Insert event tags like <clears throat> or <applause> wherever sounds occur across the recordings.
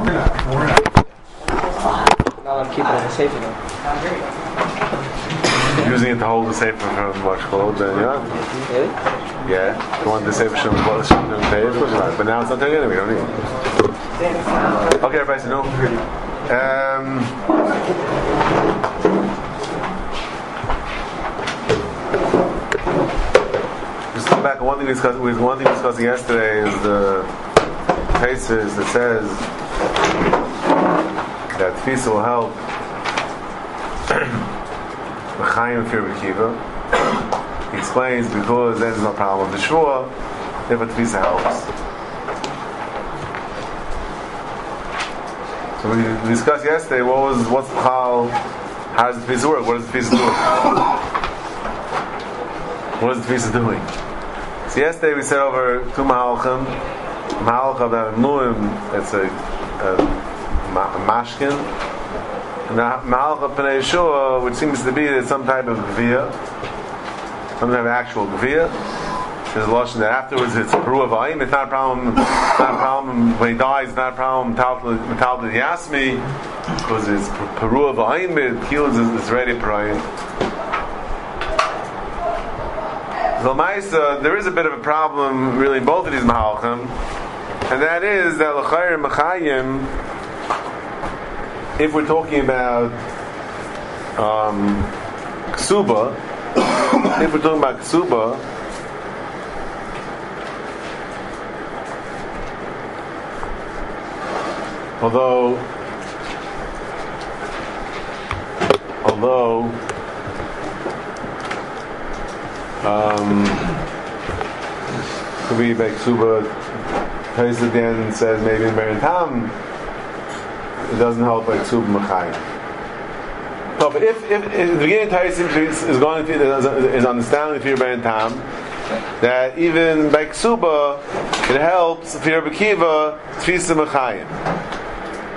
We're not. We're not. Not allowed to keep it safe enough. Using it to hold the safer for much clothes, then yeah. Really? Yeah. You want the safer shouldn't close shouldn't pay, of course not. But now it's not taking it, we don't need it. Okay, everybody, so no. Um, just come back. One thing we discussed, one thing we discussed yesterday is the cases that says that tefisa will help the Chaim Fir He explains because there's no problem with the Shua, if a tefisa helps. So we discussed yesterday what was what's how how does the tefisa work? What does the tefisa do? What is the tefisa doing? So yesterday we said over two mahalchim, mahalch of the muim. It's a, a, a mashkin. And the mahalch of Pnei Yeshua, which seems to be that some type of gvia, some type of actual gvia. There's a lotion that afterwards it's peru of aim. It's not a problem. It's not a problem when he dies. It's not a problem. Metal the yasmi because it's peru of aim. It kills. Ready peru. Zalmaisa, there is a bit of a problem really in both of these mahalchim, and that is that l'chayr mechayim, if we're talking about um, ksuba, <coughs> if we're talking about ksuba, although although um, could be like Suba plays end and says maybe in Baron Tam it doesn't help like Suba Machayim. No, but if, if, if the beginning Taisim is, is going to is understanding fear Baron Tam that even by Ksuba it helps fear Bekiva Tfisa Machayim.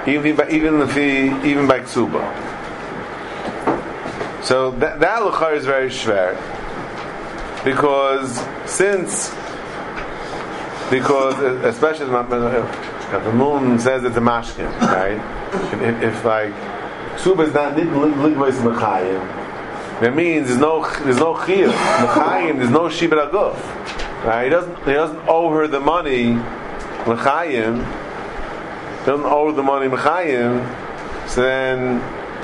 Even by even if even by Ksuba. So that luchar is very schwer because since because especially if the moon says it's a mashkin, right? If, if, like suba is not ligvais mechayim, that means there's no there's no chiyuv mechayim. There's no shibra aguf. Right? He doesn't he doesn't owe her the money mechayim. Doesn't owe the money mechayim. So then,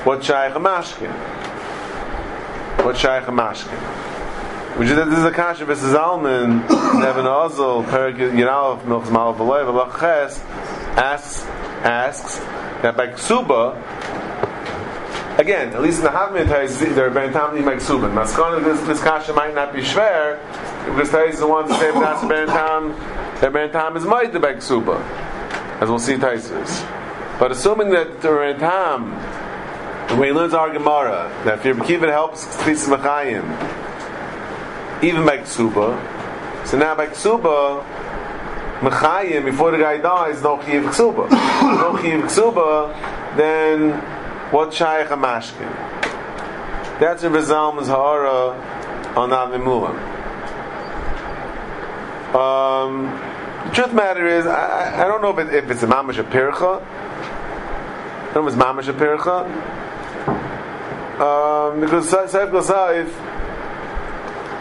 what shaykh a mashkin? What shaykh a mashkin? Which is that this is a kasha versus Alman, <coughs> Nevin Ozel, Perik Yinalov, Milch's Malav Belev, Allah Ches, asks, asks that by Ksuba, again, at least in the Havmin there are Ben Tam Imek Ksuba. Maskana, this, this kasha might not be shver, because Tais is the one to say that's Ben Tam, that Ben Tam is might the Ksuba, as we'll see Taisis. But assuming that the Ben Tam, when he learns our Gemara, that if your Kiva helps Tzitz Mechayim, even by ksuba. So now by ksuba, mechayim before the guy dies, no chiv ksuba. no chiv ksuba, then what shaykh a mashkin? That's in Reb Zalman's ha'ara on Avimulam. Um, the truth matter is, I, I don't know if, it, if it's a mamash a pircha. I don't know if it's mamash a pircha. Um, because Saif Saif,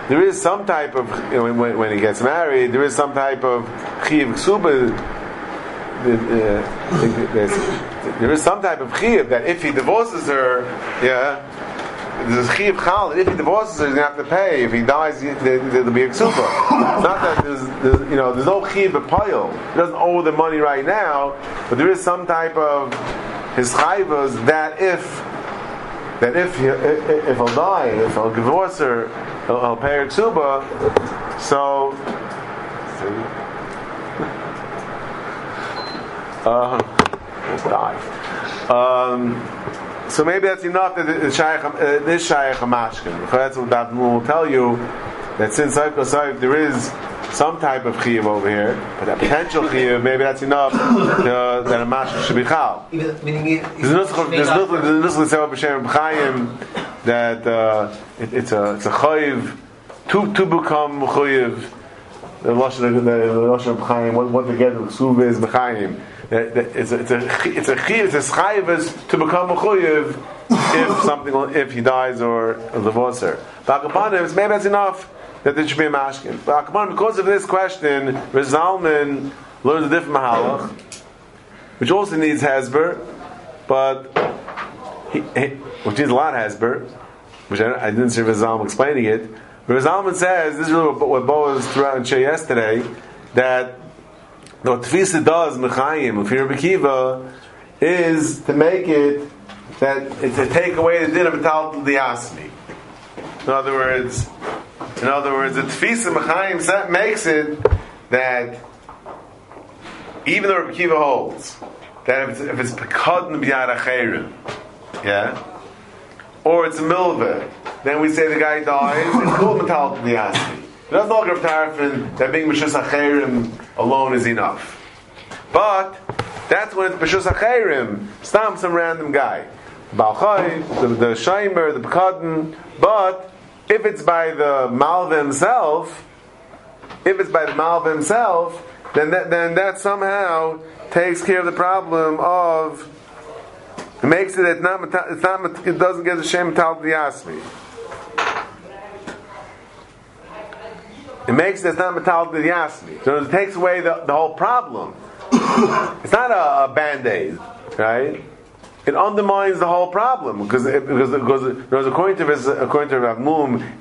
there is some type of when, when, he gets married, there is some type of chiv ksuba. Uh, there is some type of chiv that if he divorces her, yeah, there's chiv chal. If he divorces her, he's gonna have to pay. If he dies, there, will be a ksuba. It's not that there's, there's, you know there's no chiv pile. He doesn't owe the money right now, but there is some type of his chayvas that if that if he, if, he'll die, if he'll divorce her, he'll, he'll pay her ksuba. So, uh, he'll die. Um, so maybe that's enough that the shaykh, uh, this shaykh mashkin. That's what that will tell you that since passed there is some type of chiyuv over here, but a potential chiyuv, maybe that's enough to, that a mash should be chal. There's nothing. There's nothing. There's nothing say b'shem b'chayim that uh, it, it's a it's a chayiv to to become chayiv. The lashon the lashon b'chayim. What what to get the suv is b'chayim. that, that it's a it's a it's a chiv, it's a to become a chuyev if something if he dies or a levoser. Bakapanim, maybe that's enough that there should be a mashkin. Bakapanim, because of this question, Reb Zalman learns a different mahalach, which also needs hasber, but he, he, which needs a lot of hasber, which I, I didn't see Reb Zalman explaining it. Reb Zalman says this is really what, what was throughout and share yesterday that what Tfisa does, Mechayim, of Kiva, is to make it that it's to take away the din of the Asmi. In other words, in other words, the Tfisa that makes it that even though Kiva holds that if it's, if it's Pekadn B'yad yeah, or it's a milva, then we say the guy dies, it's called Metal Asmi. It doesn't look at Tarfin that being Mishus Acherim alone is enough. But that's when it's Mishus Acherim. Stam some random guy. Balchai, the, the Shaimer, the Pekadin. But if it's by the Malva himself, if it's by the Malva himself, then that, then that somehow takes care of the problem of it makes it it's not it's not it doesn't get the shame metal the yasmi. It makes it not metal the yasmi. So it takes away the, the whole problem. <coughs> it's not a, a band aid, right? It undermines the whole problem because it, because because, according to this, according to Rav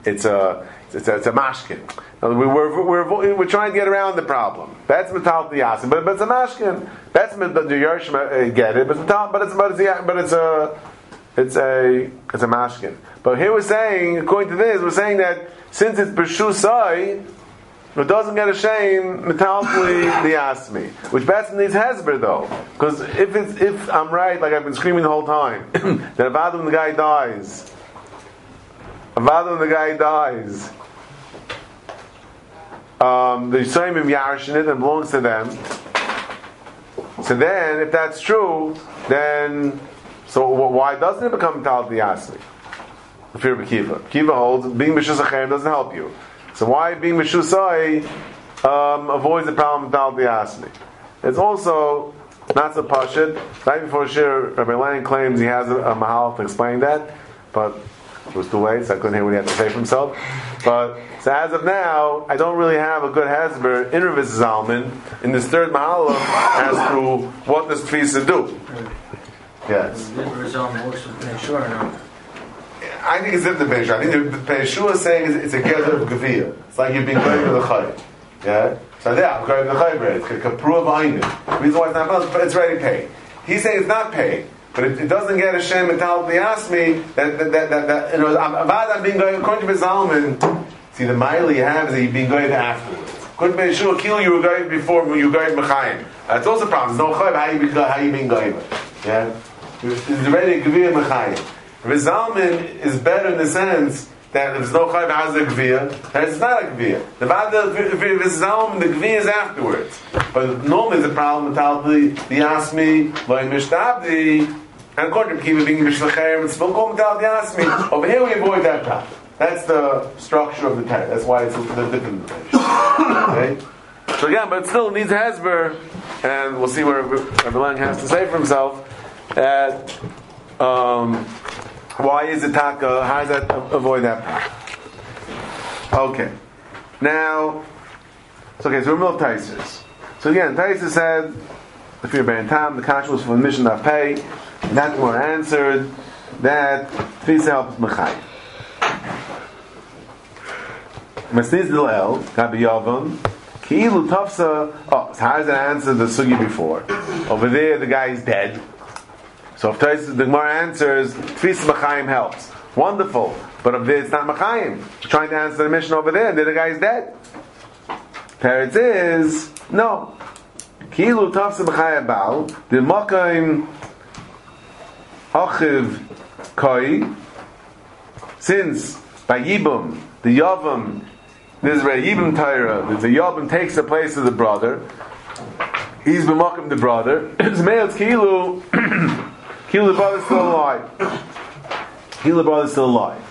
it's a it's a, it's a mashkin. We're, we're, we're, trying to get around the problem. That's metal the yasim, but, but it's a mashkin. That's the Yershim uh, get it, but it's but it's but it's but it's a it's a it's a mashkin. But here we're saying, according to this, we're saying that since it's b'shusai, it doesn't get a shame metallically the asmi, which best needs hesber though, because if it's if I'm right, like I've been screaming the whole time, <clears throat> that if Adam the guy dies, if Adam the guy dies, um, the Yisraelim yarshin it and belongs to them. So then, if that's true, then so why doesn't it become metallic the asmi? The fear of Kiva. Kiva holds being mishus doesn't help you. So why being Meshusai um, avoids the problem of Dal Asmi? It's also not so pashit. Right before Shir, Rabbi Lang claims he has a, a mahal to explain that, but it was too late, so I couldn't hear what he had to say for himself. But so as of now, I don't really have a good hasber in Rav Zalman in this third mahal as to what does tefisa do. Yes. I think it's different than Peishua. I think the Peishua is saying it's a gather of Gavia. It's like you've been going to the Chay. Yeah? So yeah, I'm going to the Chay bread. It's kapru behind it. The reason why it's not but it's ready paid. He's saying it's not paid. But it, it doesn't get a shame until they ask me that that that, that, that you know I'm, I'm being going according to Zalman. See the mile you have is that you've been going afterwards. Couldn't be sure kill you were going before when you were going mechayim. That's also a problem. No you how you been going. Yeah, it's already gavir mechayim. Reb Zalman is better in the sense that there's no chayv has a gvir, it's not a gvir. The bad Reb Zalman, the gvir is afterwards. But normally the problem with the the asmi loy mishtabdi. And according to Kiva being mishlachem, it's still called the asmi. Over here we avoid that problem. That's the structure of the text. That's why it's a little different. okay? So again, but still needs Hezber, and we'll see where Rabbi Lang has to say for himself. That um, why is it taka? How does that avoid that? Okay. Now, so okay, so we're Taisus. So again, Taisus said, if you're Ben Tam, the kasha was for the mission of pay. That one answered that Tfisa helps Mechai. Masniz Dilel, Gabi Yavam, Ki'ilu Tafsa, oh, so how does that answer the sugi before? Over there, the guy is dead. So if Tais, the Gemara answers, Tfis Machaim helps. Wonderful. But if it's not Machaim, trying to answer the mission over there, and then the guy is dead. Parents is, no. Kilu Tafsa Machayim Baal, the Makaim Achiv Koi, since by Yibum, the Yavam, is a Yibum Tyra, the Yavam takes the place of the brother, he's b'makim the brother, <clears throat> it's male Kilu, <clears throat> Kila brother is still alive. Kila brother is still alive.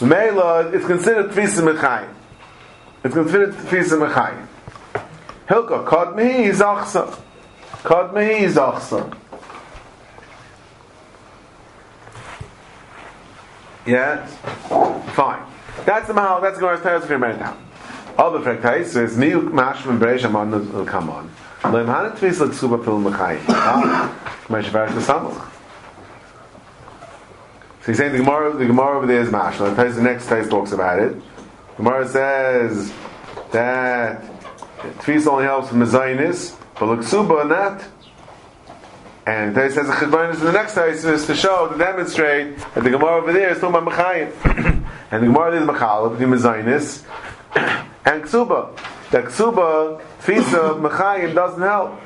Mela, it's considered Tfisa Mechayim. It's considered Tfisa Mechayim. Hilka Kodmi is Achsa. Kadmehi Zachsa. Yeah? Fine. That's the Mahal, that's the Gemara's Teres for your now. Other frektais, it's new mashman bereish amon will come on. Lem hanet tvis like suba pil machayim. Ah, Mesh varish samuch. So he's saying the Gemara, the Gemara over there is mashman. The next Tais talks about it. The Gemara says that tvis only helps with mezainis, but look suba not. And Tais says the chidbanis in the next Tais is to show, to demonstrate that the Gemara over there is talking about machayim. <coughs> and the Gemara is machal between mezainis <coughs> and ksuba. The ksuba, fisa, mechayim doesn't help.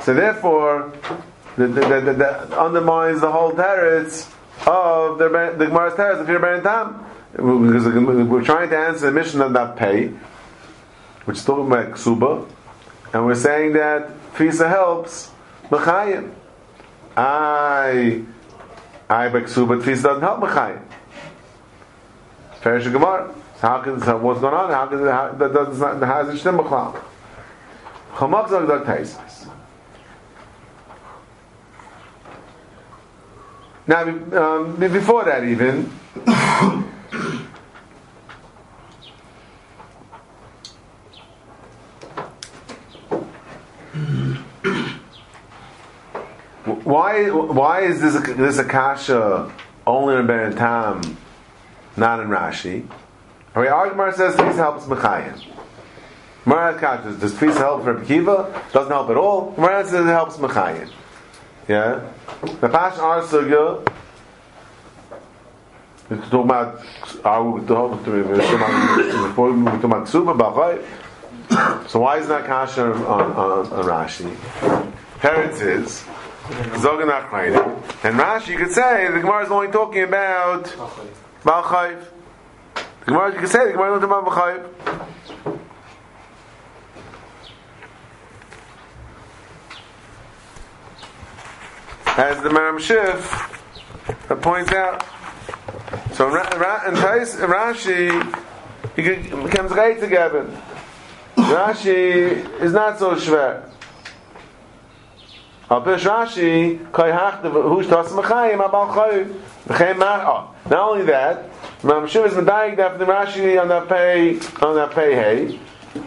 So therefore, the, the, the, the, undermines the whole teretz of the, the Gemara's teretz of Fir Tam. Because we're trying to answer the mission of that pay, which is talking about ksuba, and we're saying that fisa helps mechayim. I, I, but ksuba, fisa doesn't help mechayim. Farish Gemara. So how can so what's going on? How can how, that does not how is it shtem b'chlal? Chamak zog zog taisis. Now, um, before that, even <coughs> why why is this this a kasha only in Ben Tam, not in Rashi? Our argument says Tfisa helps Mechayim. Gemara catches, does Tfisa help for Kiva? Doesn't help at all. Gemara says it helps Mechayim. Yeah? The Pash Arsugya, we talk about we talk before we talk about Ksuba, Bachai. So why is that kasha on, on, on Rashi? Parents is Zogan Achrayim. And Rashi you could say the Gemara is only talking about Balchayv. The Gemara, you can say the Gemara learned about B'chayiv. As the Maram Shif points out, so in Rashi, he becomes right together. Rashi is not so schwer. Al Rashi, Koi Hachta, Hush Tos Mechayim, Abal Mar, oh, not only that, Ram Shiv is medayik that the Rashi on that pay on that pay hey.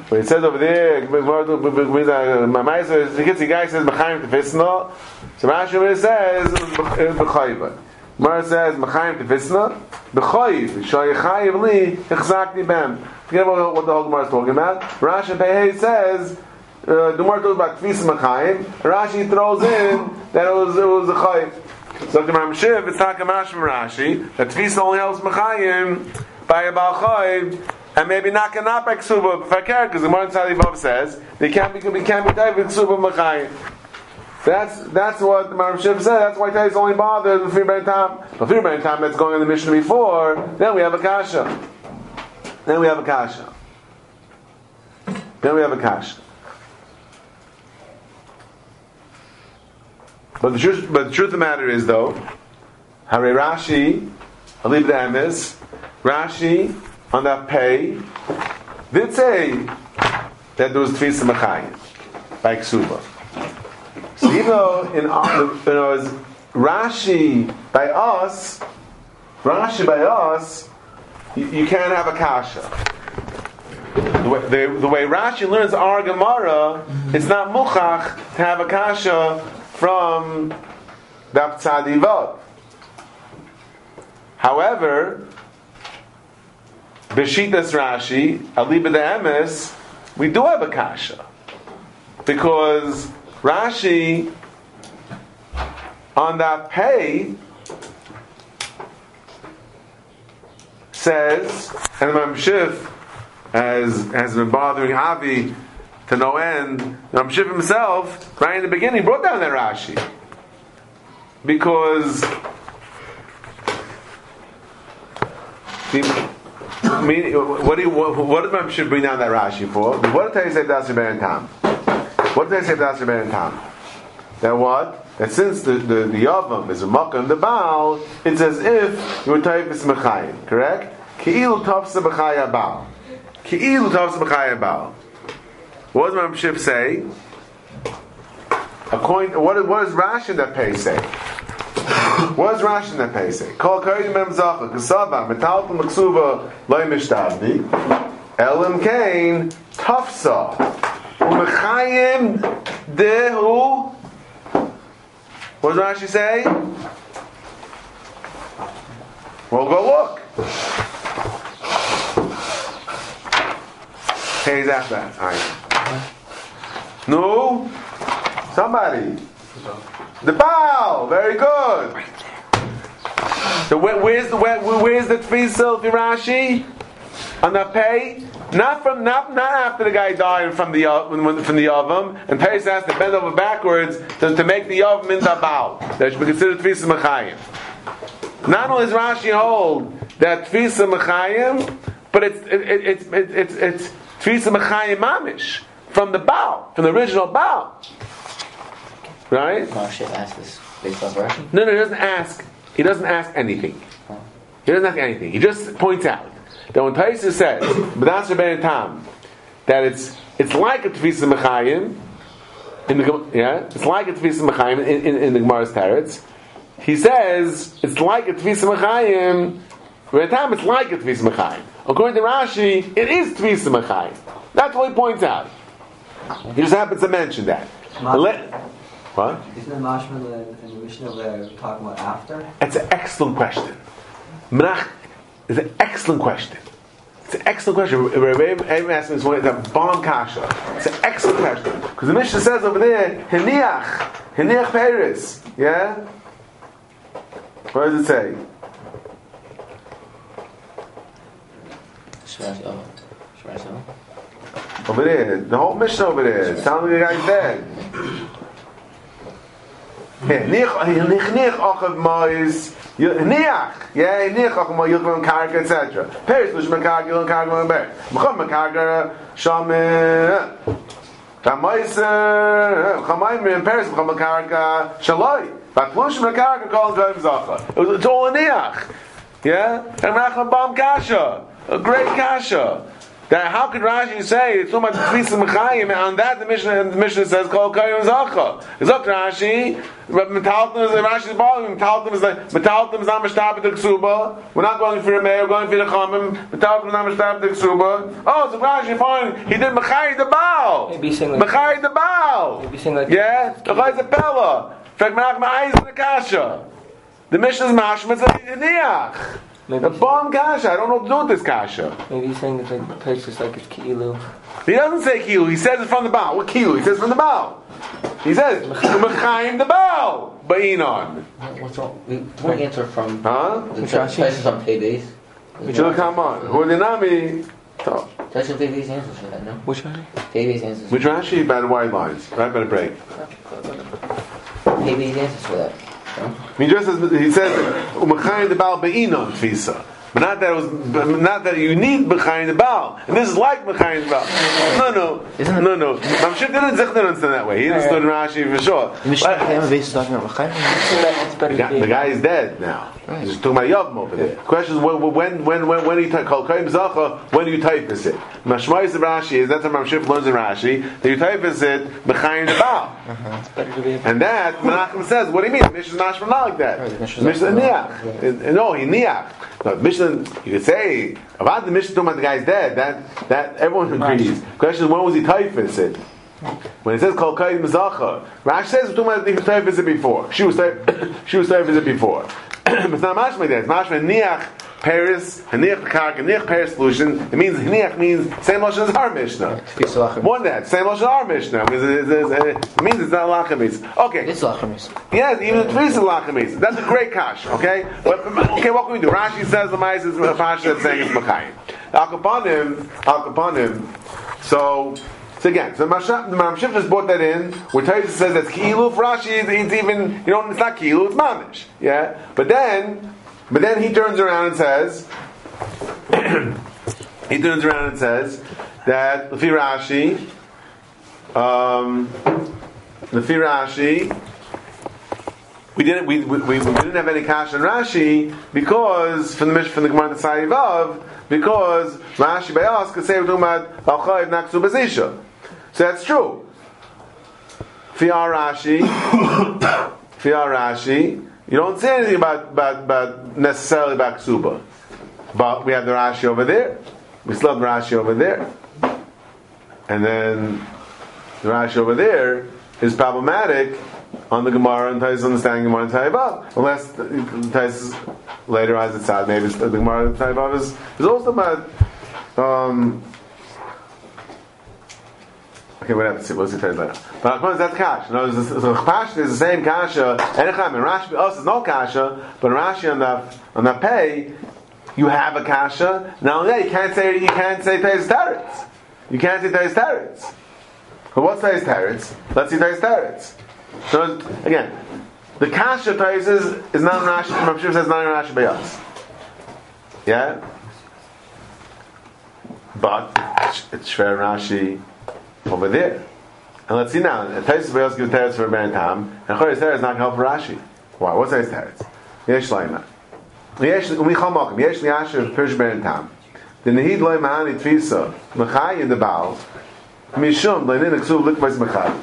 But it says over there, my meister, the guy says Mechayim Tefisna. So Rashi says Bechayva. Mara says Mechayim Tefisna. Bechayiv Shayichayiv Li Exactly Bem. Forget about what the whole Gemara is talking about. Rashi Pei says. Uh, the Gemara talks about Tfis Mechayim. Rashi throws in that it was it was a chayiv. So the Ramshiv, it's not Kamash from Rashi, that Tfisa only helps Mechayim by a Balchayim, and maybe not cannot by Ksuba Fakir, because the Gemara Tzadivov says, they can't be, they can't be tied with Ksuba Mechayim. That's that's what the Maram said. That's why Tais only bothered with Fir Tam. But Fir Tam that's going on the mission before, then we have a kasha. Then we have a kasha. Then we have a kasha. But the truth, but the truth of the matter is, though, Hare Rashi, leave the emes. Rashi on that pay did say that there was tfisa machayim by ksuba. Even though in you know, Rashi by us, Rashi by us, you, you can't have a kasha. The way, the, the way Rashi learns our Gemara, it's not muchach to have a kasha from Daf Tzadivot. However, Beshitas Rashi, Aliba the Emes, we do have a kasha. Because Rashi, on that pay, says, and the Mamshif has, has been bothering Avi to no end. Ramshiv himself, right in the beginning, brought down that Rashi. Because mean, what do you, what, what did Ramshiv bring down that Rashi for? What did he say that's Tam? What did they say that's Ber Tam? That what? That since the, the, the Yavam is a and the Baal, it's as if you were Taifis Mechayim, correct? Ki'ilu Tafsa B'chaya Baal. Ki'ilu Tafsa B'chaya Baal. What does Ram Shif say? according, what, what does Rashi in that page say? What does Rashi in that page say? Kol koyim mem zacha, kasava, metalta maksuva, loy mishtabdi, elim kain, tafsa, umechayim dehu, what does Rashi say? Well, go look. Page after that. All right. No? Somebody. The bow. Very good. So where, where's the where, where's the of Rashi on that pay? Not from not not after the guy died from the uh, from the yavam, and Paris has to bend over backwards to, to make the yavam into a bow. That should be considered tefillah mechayim. Not only does Rashi hold that tefillah mechayim, but it's it, it, it's it, it's it's tefillah mechayim mamish from the bow, from the original bow. Right? Moshe asked this based off Rashi. No, no, he doesn't ask. He doesn't ask anything. He doesn't ask anything. He just points out that when Taisa says, "B'das Rebbein Tam," that it's it's like a tefisa mechayim in the yeah, it's like a tefisa mechayim in, in, in the Gemara's Teretz. He says it's like a tefisa mechayim. Rebbein Tam, it's like a tefisa mechayim. According to Rashi, it is tefisa mechayim. That's what he points out. He just happens to mention that. What? Isn't it mashma in the Mishnah we're talking about after? It's an excellent question. Menach is an excellent question. It's an excellent question. Rabbi asked me this one. It's a bomb kasha. It's an excellent question because the Mishnah says over there, "Heniach, heniach Paris." Yeah. What does it say? Over there, the whole Mishnah over there. Tell me the guy's dead. Heniach, heniach achav Heniach, yeah, heniach achav ma'is yilchim karka, etc. Paris lush mekarka, yilchim karka, mekarka. Mecham mekarka, er, sham. Eh. Eh. Chamais, chamayim in Paris, mecham mekarka, eh, shaloi. But lush mekarka, er, kol goyim zacha. It's all heniach. Yeah? And Rachman Bam Kasha. A great Kasha. That how could Rashi say it's about the Tfisa Mechayim on that the Mishnah the Mishnah says Kol Kayim Zacha. To Rashi. But Metalton is Rashi's ball. Metalton is like Metalton is not Mishtab the Ksuba. We're not going for the mayor. We're going for the Chamim. Metalton is not Mishtab the Ksuba. Oh, so Rashi fine. He did Mechayim the Baal. Maybe he's saying like Mechayim the Baal. maybe he's saying like Yeah, the Chayz a Pella. Fact, Menach Ma'ayis the Kasha. The Mishnah's Mashma is a Niach. Maybe A bomb kasha. I don't know what to do with this kasha. maybe he's saying it's like the place like it's ki'ilu. He doesn't say kilu. He says it from the bow. What kilu? He says from the bow. He says mechayim the bow. Ba'inon. What's wrong? We won't answer from Huh? the Which places on pay base. Shul come on. Hudinami. So, That's pay base answers for that, no? Which one? Pay answers. Which Rashi by the white lines. Right by the break. Pay base answers for that. He just says he says mechayim the bow ba'inon tfisa. But not that it was, but not that you need mechayim the bow. And this is like mechayim the bow. No, no, Isn't it- no, no. Mamshir didn't Zich didn't understand that way. He understood Rashi for sure. The But- is talking about better The guy, the guy is dead now. Right. He's talking about Yavim over there. The question is when when when when, when you type Kol Kayim Zacha, when do you typeface it? Mashmais of Rashi is that's what Mamshif learns in Rashi. That you typeface it B'chayim the Baal. It's better to be. And that Menachem says, what do you mean? Mishnah is not like that. Right, the Mishnah's Mishnah Niach. No, he Niach. No, Mishnah, you could say about the Mishnah talking about the guy's dead. That that everyone agrees. Question is when was he typeface it? When it says Kol Kayim Zacha, Rashi says we're talking about he was before. She was type, <coughs> she was it before. <coughs> it's not mashma there. It's mashma Niach Paris, Haniach Kark, Haniach Paris solution. It means Haniach means same lashon as our Mishnah. Tfisa L'chaim. More than that, same lashon as our Mishnah. It, means it's not lachamis. Okay. It's L'chaim. Yes, even the trees are lachamis. That's a great kash. Okay. But, okay, what can we do? Rashi says the mice is a pasha that's saying it's machayim. Al kapanim, al kapanim. So. So again, so the Mamshif just brought that in. Where Taisa says that's ki'ilu. For Rashi, it's, even you know it's not ki'ilu, it's mamish. Yeah, but then, but then he turns around and says, he turns around and says that Lefi Rashi, um, Lefi Rashi, we didn't we, we, we didn't have any cash in Rashi because from the mission from the Gemara the Vav because Rashi by us could say we're talking about al chayiv naksu bezisha. So that's true. Fiar Rashi, <coughs> Fiar Rashi, you don't say anything about, about, about necessarily about Ksuba. But we have the Rashi over there. We still have the Rashi over there. And then the Rashi over there is problematic on the Gemara and Tais understanding Gemara and Taivav. Unless Tais later as it's out, maybe the Gemara and Taivav is, is also about. Um, okay, whatever. Let's see. The later? But of course, that's kasha. No, so, kasha is the same kasha. Enecham and Rashi also is no kasha, but Rashi on the on the pay, you have a kasha. Now that you can't say you can't say Tais Teretz. You can't say Tais Teretz. But what's Tais Teretz? Let's see Tais Teretz. So again, the kasha Tais is, is not Rashi. Rashi says not Rashi by us. Yeah. But it's Shver Rashi over there. And let's see now. Uh, Taisus by us give Teretz for Baron Tam, and Choris Teretz not help Rashi. Why? What's Tais Teretz? Yesh Laima. Yesh Umichal Mokim. Yesh Liasher Pirsh Baron Tam. The Nehid Loi Mahani Tfisa Mechai in the Baal Mishum Leinin Eksuv Likvais Mechai.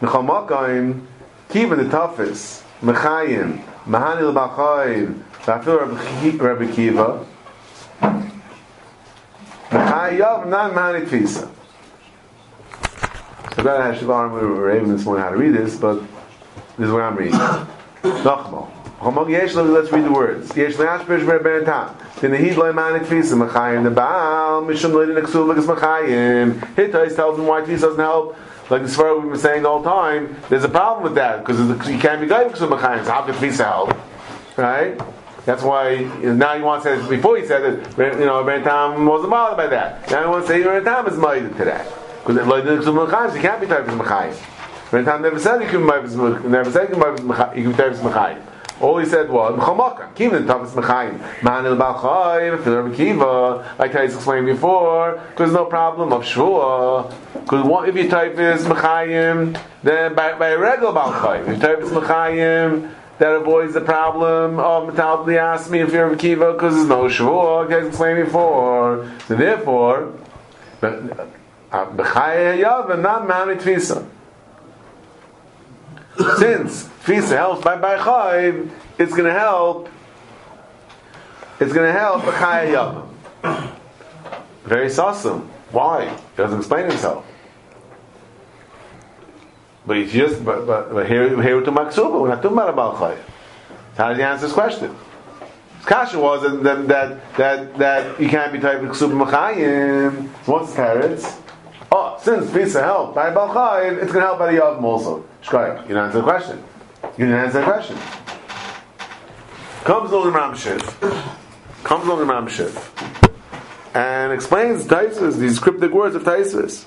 Mechal Mokim Kiva the toughest Mechayim Mahani L'Bachayim Vafil Rabbi Kiva Mechai Yov Nan Mahani Tfisa So that has Shivar we were able this morning how to read this, but this is what I'm reading. Yesh let's read the words. Yesh lo yash pish ben tam. Tinahid lo iman tfisa machayim. The Baal mishum lo yidin eksuv l'gas machayim. Hittais tells him why tfisa doesn't help. Like the Svar we've been saying the whole time, there's a problem with that because you can't be guided eksuv machayim. So how can tfisa help? Right? That's why now you want to say before he said that you know Ben wasn't bothered by that. Now you want to say Ben is minded to that because lo yidin eksuv machayim. You can't be types machayim. Ben Tam never said you can be never said can be types machayim. All he said was Mechamaka. Kivin Tavis Mechayim. Man el Balchayim. Filar Kiva. Like I explained before, because no problem of Shvua. Because what if you type is Mechayim, then by, by regular Balchayim. If you type is Mechayim, that avoids the problem of Metal asked me if you're a Kiva because there's no. Like I explained before. So therefore, Bechayim Yav and not Mani Tvisa. Since Fisa helps by by it's going to help. It's going to help B'chaya Yavam. Very awesome. Why? He doesn't explain himself. But he's just. But, but, but here, here we're talking about Ksuba. We're not talking about a Baal Chayv. How does he answer this question? His kasha was that that that that, you can't be typing Ksuba Machayim. What's parents? Oh, since Fisa helped by Baal it's going to help by the Yavam also. Shkoyach, you didn't answer the question. You didn't answer the question. Comes along Ramshiv, comes along Ramshiv, and explains Taisus, these cryptic words of Taisus.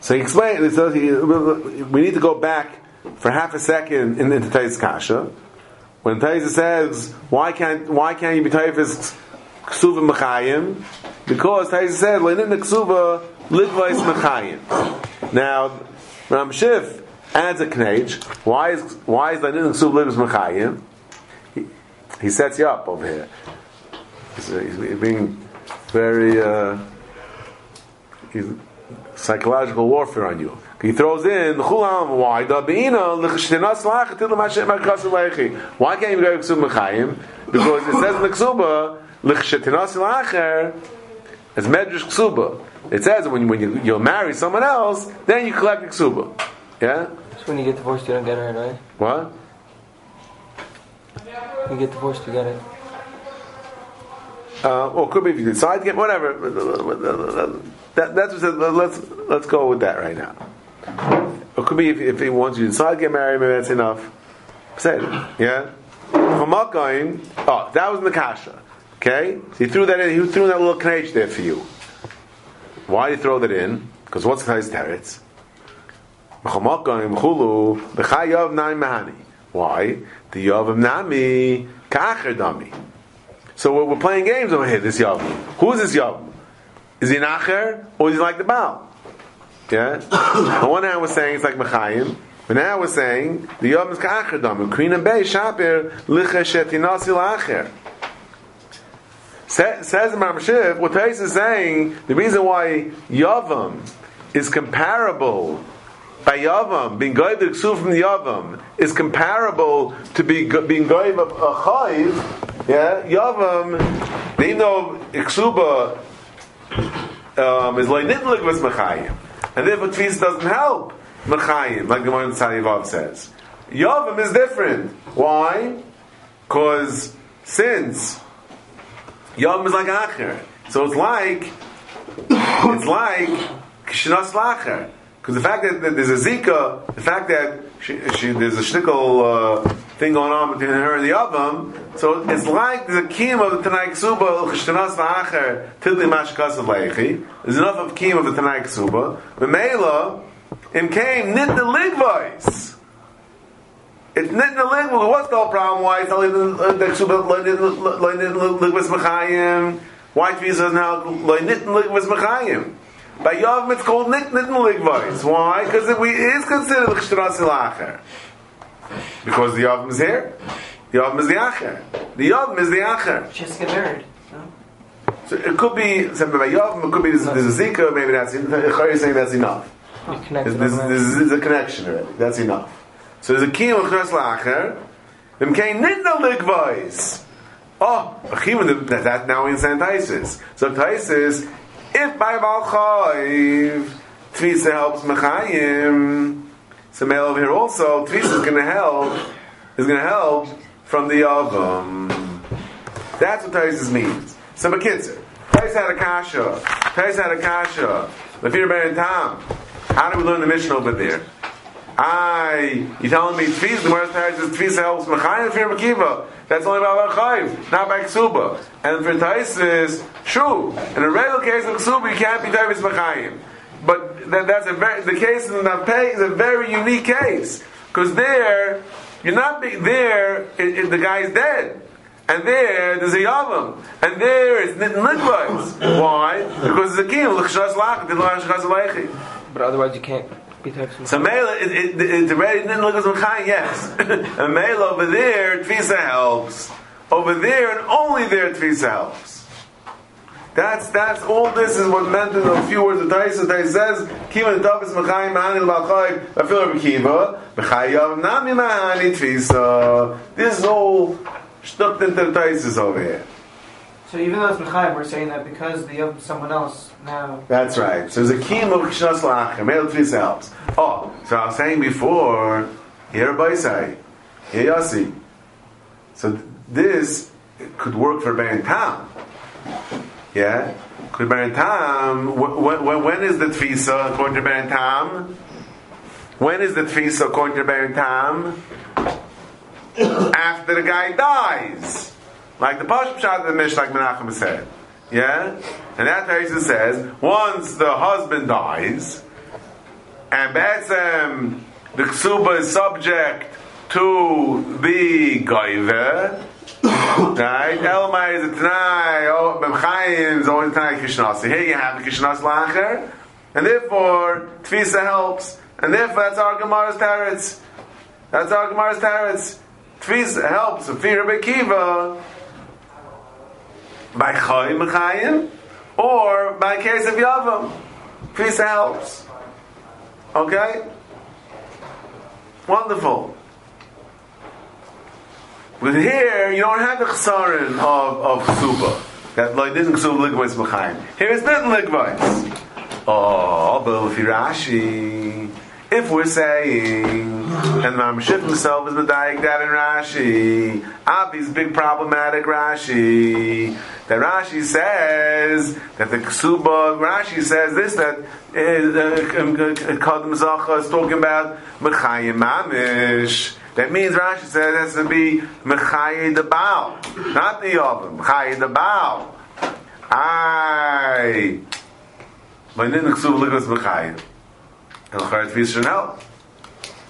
So he explains, so he, we need to go back for half a second into Taisus Kasha. When Taisus says, why can't, why can't you be Taisus Ksuva Mechayim? Because Taisus said, when in Lenin Ksuva Lidvais Mechayim. Now, Ram Shif adds a knage. Why is why is Lenin Ksuva Lidvais Mechayim? He, he sets you up over here. He's, he's being very uh, psychological warfare on you. He throws in chulam why the beina l'chshtinas lach till the mashem makas leichi. Why can't you go ksub mechayim? Because it says in the ksuba l'chshtinas lacher as medrash ksuba. It says when you, when you you'll marry someone else, then you collect the ksuba. Yeah. So when you get divorced, you don't get it right. What? When you get divorced, you get it. Uh, or could be if you decide to get whatever. That, that's what says, let's let's go with that right now. Or could be if, if he wants you to decide to get married, maybe that's enough. Say it, yeah. Hamakaim. Oh, that was in the kasha. Okay, so he threw that in. He threw that little knage there for you. Why did he throw that in? Because what's guy's teretz? Mahani. Why? The yav nami kacher dami. So we're, playing games over here. This yav. Who is this yav? Is he nacher or is he like the Baal? Yeah. <coughs> On one hand, we're saying it's like Mechayim. But now we're saying the Yom is Ka'achar Dam. Krina Bey Shapir Licha Shetinasi La'acher. Sa- Says the Mamshiv, what Tais is saying, the reason why Yavam is comparable by Yavam, being goyim the ksuv from the Yavam, is comparable to be, being goyim of a chayiv. Yeah, Yavam, they know Iksuba um, is like nitlik was mechayim, and therefore Tvis doesn't help mechayim, like the one Tzadivav says. Yavam is different. Why? Because since Yom is like Acher. So it's like, <coughs> it's like Kshinas Lacher. Because the fact that, that there's a Zika, the fact that she, she, there's a shtickle uh, thing going on between her and the Yavam, so it's like there's a kiyum of the Tanai Ksuba, Kshinas Lacher, Tidli Mashkas of Leichi. There's enough of kiyum of the Tanai Ksuba. Memela, in came Nit the Ligvois. It's in the language. What's the problem? Why it's only the ksuba ligvas mechayim? Why tvis doesn't have loynit ligvas mechayim? By Yavim it's called nit nit ligvas. Why? Because it is considered l'chshras ilacher. Because the Yavim is here. The Yavim is the acher. The Yavim is the acher. Just get married. No? So it could be something by Yavim. It could be there's, there's a zika. Maybe that's Chari is saying that's enough. There's, connected there's, on that. there's, there's a connection already. That's enough. So there's a key of chnas lacher. Vim kein nitna ligvais. Oh, even that, that now in Saint Taisis. So Taisis, if by Valchayv, Tvisa helps Mechayim, so male over here also, Tvisa is going to help, is going to help from the Yavam. That's what Taisis means. So Bekitzer, Tais had a kasha, Tais had a kasha, Lefir Ben Tam. How do we learn the mission over there? I, you telling me tefis? The Gemara says tefis helps mechayim for Mekiva. That's only by Chayiv, not by Ksuba. And for Taisis, true. In a regular case of Ksuba, you can't be Taisis mechayim. But that, that's a very, the case in is a very unique case because there you're not be, there. It, it, the guy's dead. And there, there's a yavam. And there, it's nit nitwas. Why? Because it's a king. L'chshas lach, l'chshas leichi. But otherwise you can't be of So Mela, it, it, it's already as Mechayim, yes. <laughs> and Mela over there, Tvisa helps. Over there and only there, Tvisa helps. That's that's all. This is what meant in a few words of Taisa. Taisa says, "Kiva Tavis Mechayim Mahani L'Balchayim Afil Rekiva Mechayav Nami Mahani Tvisa." This is all stuck into the Taisis over here. So even though it's Mechayim, we're saying that because the of someone else now. That's right. So there's a key of Kishnas La'achim. Male Tvisa helps. Oh, so I was saying before, here Baisai, here Yossi. So this could work for Baron Tam. Yeah? Could Baron Tam, wh- wh- when is the Tfisa according to Tam? When is the Tfisa according to Tam? After the guy dies. Like the Pashp shot of the Mish, like Menachem said. Yeah? And that Taisa says, once the husband dies, and Betzem, the Ksuba is subject to the Goiver, right? Elmai is a Tanai, oh, Memchayim is only Tanai Kishnasi. Here you have the Kishnas Lacher, and therefore, Tfisa helps, and therefore that's our Gemara's Teretz. That's our Gemara's Teretz. Tfisa helps, if you're Kiva, by Chayim Mechayim, or by case of Yavam. Tfisa helps. Okay? Wonderful. But here, you don't have the chsarin of, of chsuba. That like didn't chsuba ligvais b'chaim. Here it's not ligvais. Oh, but if Rashi, if we're saying, and Mamshif himself is medayik that in Rashi, Avi's big problematic Rashi, that Rashi says that the Ksuba, Rashi says this, that eh, uh, uh, uh, Kadam Zacha is talking about Mechayim Mamish. That means Rashi says it has to be Mechayim the Baal, not the Yavim, Mechayim the Baal. Aye. But then the Ksuba Ligos Mechayim. And Charat Fis Chanel.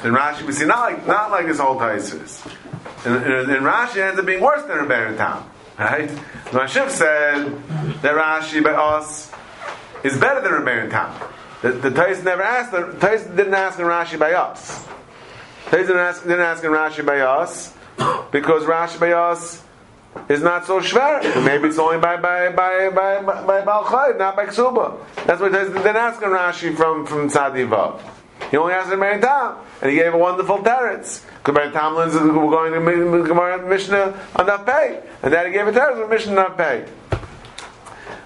In Rashi, we see not like, not like this whole Taisus. In, in, in Rashi, ends up being worse than Rebbeinu Tam. <laughs> Right? Mashif said that Rashi by us is better than Rebbeinu Tam. The, the Tais never asked, the Tais didn't ask in Rashi by us. Tais didn't ask, didn't ask in Rashi by us because Rashi by us is not so shver. Maybe it's only by by by by by, by Balchayv, not by Ksuba. That's what it says. Then asking Rashi from from Tzadi Vav. He only asked in Mary Tam, and he gave a wonderful teretz. Because Mary we're going to Gemara Mishnah on that pay, and then he gave a teretz with Mishnah on pay.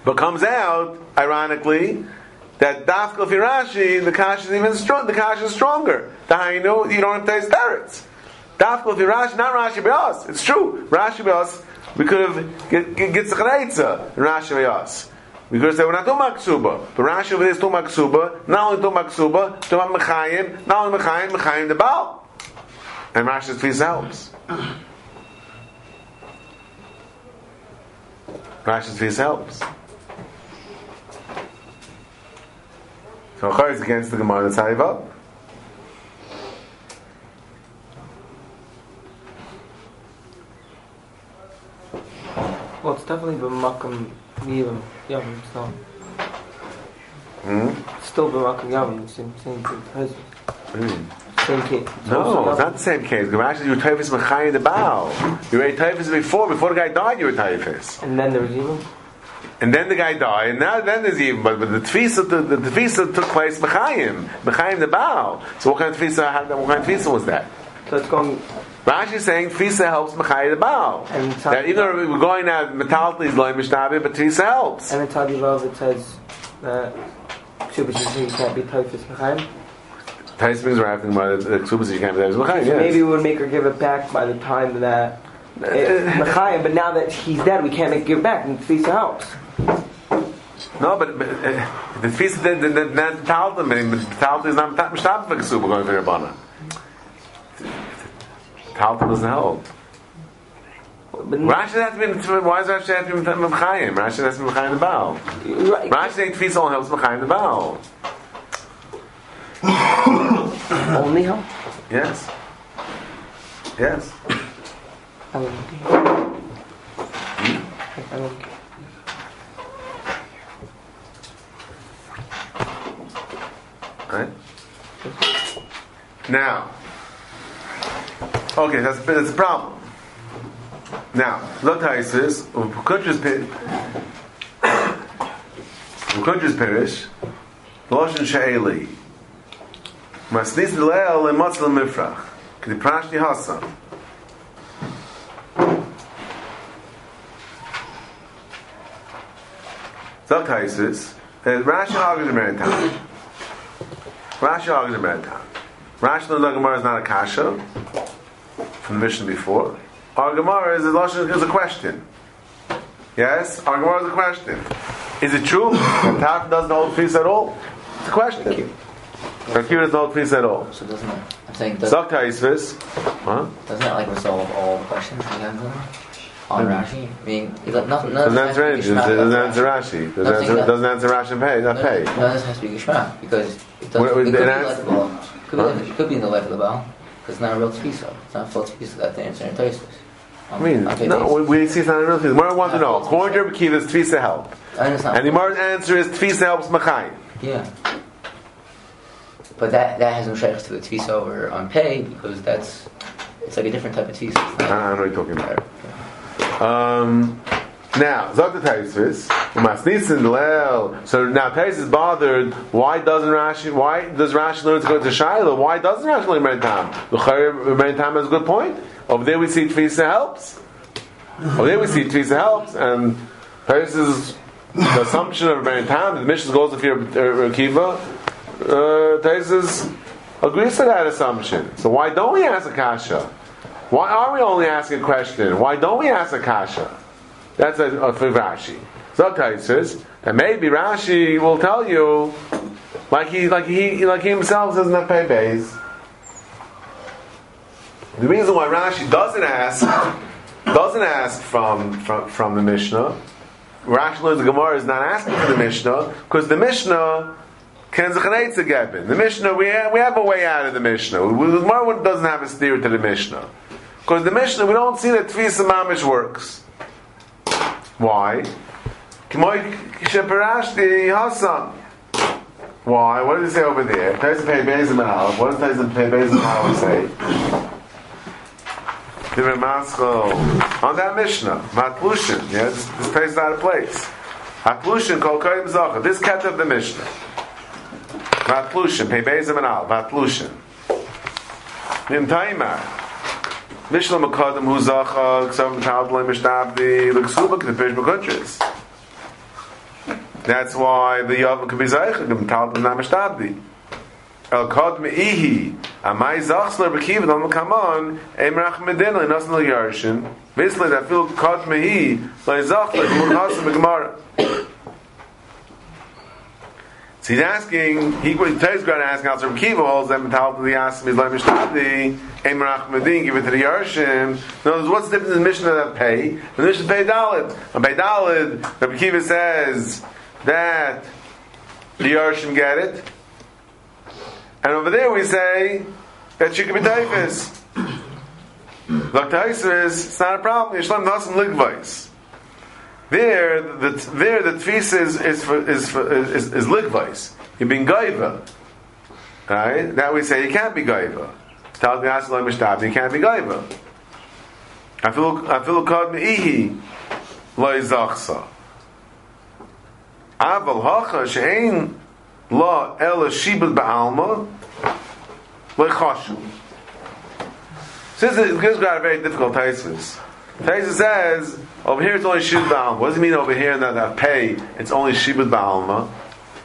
But comes out, ironically, that Dafka Firashi, the kash is even strong. The kash is stronger. The Hainu, you don't have to teretz. Dafka Firashi, not Rashi Be'as. It's true. Rashi Be'as, we could have Tzachreitza in Rashi Be'as. We could have said we're not about ksuba, but Rashi over there is about ksuba. Not only about ksuba, about mechayim. Not only mechayim, mechayim the baal. And Rashi's tefillah helps. Rashi's tefillah helps. So Chor is against the Gemara that's how you vote. Definitely b'makam yivim yavim. So Hmm? still b'makam yavim. Same same case. Same case. No, it's not the same case. Rashi, you were typhus mechayim the bow. You were typhus before. Before the guy died, you were typhus. And then there was yivim. And then the guy died, and now then there's even, but, but the tefisa, the, the tefisa took place mechayim, mechayim the bow. So what kind of tefisa, what kind of tefisa was that? So it's going. Rashi is saying tefisa helps mechayim the Baal. And That even though we're going now, metality is loy mishtabi, but tefisa helps. And in Tadi Vav it says uh, that Ksubas you can't be typhus mechayim. Tais brings are asking about the ksubas you can't be mechayim. So maybe we would make her give it back by the time that uh, eh, it, mechayim. But now that he's dead, we can't make it give back. And Tfisa helps. No, but, but uh, the tefisa, the, the, the, the talta, meaning the talta is not mishtabi for ksuba going for Rabbana. Talta doesn't help. But Rashi has to be, why does Rashi have to be mechayim? Rashi has to be mechayim the. Right. Rashi saying tefisa only helps mechayim the Baal. <coughs> only help. Yes. Yes. I. Hmm? I don't. Right? Now. Okay, that's, that's a problem. Now, he says, Ukudra's Pirish, Loshin Sha'eli, Masnis Le'el Le'motzal Mifrach, K'di Prashti Hasan. Look how he says, uh, Rashi the Meritam. Rashi the Meritam. Rashi Gemara is not a kasha from the mission before. Our Gemara is a, is a question. Yes, our Gemara is a question. Is it true <coughs> that Taf doesn't hold feast at all? It's a question. Rakir doesn't hold feast at all. So doesn't it? I'm saying doesn't, Zakta is. Huh? doesn't that like resolve all the questions we have on hmm. Rashi? I mean, nothing. None Doesn't answer has to be anything. Geshmak. Doesn't answer Rashi. Doesn't answer, that- doesn't answer Rashi and pay. Not None pay. of this has to be Geshmak because it, doesn't, it could be it the has- life of the be, it could be in the life of the ball because it's not a real tefisa. It's not a full tefisa that they answer in Tosis. I mean, no, we, see it's not a real thing. What I want to know, according to Rabbi Kiva, is Tfisa help. And the Gemara's answer is Tfisa helps Machai. Yeah. But that that has no shaykhs to the tefisa over on pay because that's it's like a different type of tefisa. I don't know what you're talking about. Um, now, Zok the Taisvis, Masnisin Lel. So now Tais is bothered. Why doesn't Rashi? Why does Rashi learn to go to Shiloh? Why doesn't Rashi learn Meritam? The Meritam has a good point. Over there we see Tfisa helps. Over there we see Tfisa helps, and Tais is the assumption of Meritam. The mission goes if you're Kiva. Uh, Tais is agrees to that assumption. So why don't we ask a kasha? Why are we only asking a question? Why don't we ask a kasha? That's a, a for Rashi. Zokai says, and maybe Rashi will tell you, like he, like he, like he himself doesn't have base. The reason why Rashi doesn't ask, doesn't ask from from, from the Mishnah, Rashi learns the Gemara is not asking for the Mishnah because the Mishnah can zachanetza gebin. The Mishnah we have, we have a way out of the Mishnah. The Gemara doesn't have a steer to the Mishnah because the Mishnah we don't see that Tfisa Mamish works. Why? K'moy sheparashti Hasan. Why? What does it say over there? Taisa pei bezim aleph. What does Taisa pei bezim aleph say? Divrei Maschal. On that Mishnah, Matlushin. Yeah, this, this place is out of place. Matlushin called Koyim Zacha. This cat of the Mishnah. Matlushin. Pei Bezim Al. Matlushin. Nim Taimar. Mishnah. That's why the Yavam can be Zaycha. Metal B'lei Mishnabdi. El Kod Me'ihi. Amai Zachsler B'kiv Dom Kamon. Emrach Medina. Nasn Al Yarshin. Basically, that feel Kod Me'i. Lai. Gmur Hasim B'Gemara. He's asking, he Tez going to ask Al Rabbi Kiva holds that metal to the Asim is like Mishnadi, Emrach Medin, give it to the Yarshim. In other words, what's the difference in Mishnah that pay? The Mishnah pay Dalid. On pay Dalid, Rabbi Kiva says that the Yarshim get it. And over there we say that she can be typhus. Like typhus, it's not a problem. Yishlam Nasim Ligvais. There, the there the tfis is is for, is for, is, is ligvais. You've been gaiva, right? Now we say you can't be gaiva. Tell me asalai mishtab, you can't be gaiva. I feel I feel called meihi loy zachsa. Aval hacha shein la ela shibud ba'alma loy chashu. Since this got a very difficult taisvis. Taisa says over here it's only shibud ba'alma. What does it mean over here in that, that pay it's only shibud ba'alma?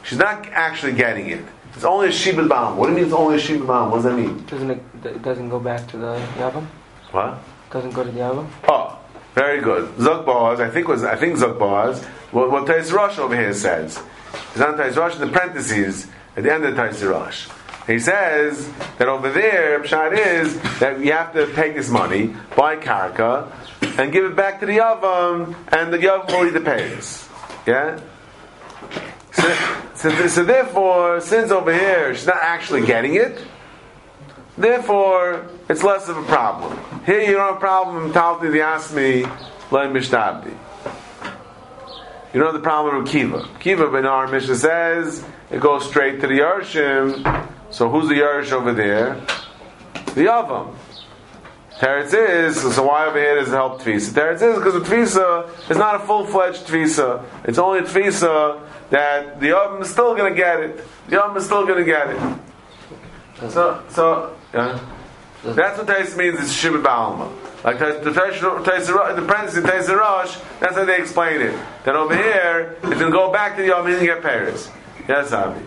She's not actually getting it. It's only a shibud ba'alma. What do you mean it's only a shibud ba'alma? What does that mean? Doesn't it, it doesn't go back to the Yavam? What? Doesn't go to the Yavam? Oh, very good. Boaz, I think was I think Boaz. What, what Tais Rosh over here says. It's not Tais Rosh in the parentheses at the end of Tais Rosh. He says that over there, Pshat is that you have to take this money, buy karka, and give it back to the Yavam, and the Yavam will eat the pays. Yeah? So, so, so therefore, since over here she's not actually getting it, therefore it's less of a problem. Here you don't have a problem, Talti the Asmi, Lein Mishtabdi. You have the problem with Kiva. Kiva Ben our Mishnah says it goes straight to the Yarshim. So who's the Yarsh over there? The Yavam. Teretz is, so why over here does it help Tvisa? Teretz is because the Tvisa is not a full-fledged Tvisa. It's only a Tvisa that the Yavam is still going to get it. The Yavam is still going to get it. So, so, yeah. That's what Tais means, it's Shibud Ba'alma. Like the the parenthesis in Tais Rosh, that's how they explain it. That over here, going to go back to the Yavam and get Paris. Yes, Avi.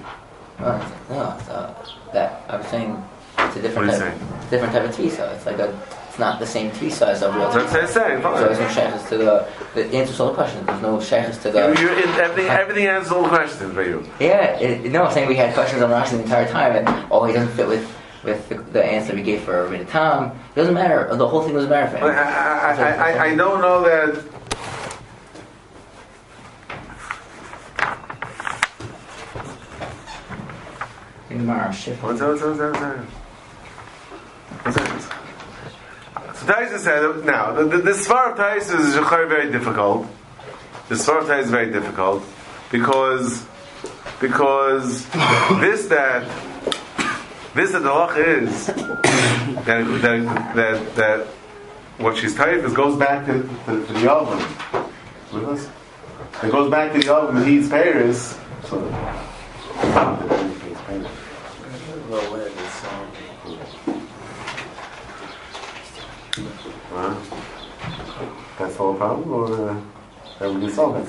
No, it's- no, uh, that I'm saying it's a different type, different type of tvisa. It's like a, not the same tvisa as a real That's what it's saying, So there's no shaykhs to the the answer to all the questions. There's no shaykhs to the. you, it, everything, everything answers all the questions for you. Yeah, it, no, I'm saying we had questions on Rashi the entire time, and oh, he doesn't fit with with the, the answer we gave for Rita Tom. It doesn't matter. The whole thing doesn't matter for I. I, I, I, I don't know that. What's that? What's that? What's that? What's that? Taisa said, now, the, the, the Svar of Taisa is very difficult. The Svar of Taisa is very difficult because because <coughs> this that this that the halach is <coughs> that, that, that, that what she's type is goes back to, to, to the Yavim. With us? It goes back to the Yavim and he eats Paris. So, Huh? That's the whole problem, or uh, that we can solve it?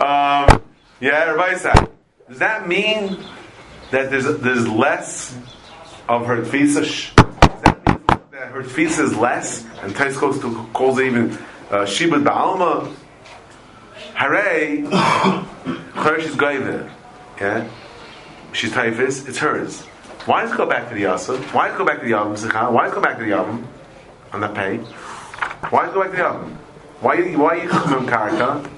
um, yeah, everybody said. Does that mean that there's there's less of her tfisa? sh- Does that mean that her tfisa is less, and Tais goes to calls it even uh, shibud ba'alma? Hooray! Her she's goyve. Yeah, she's typhus. It's hers. Why does it go back to the Yasud? Why does it go back to the Yavim? Why does it go back to the Yavim on that pay? Why does it go the Yavim? Why why you chumim karka?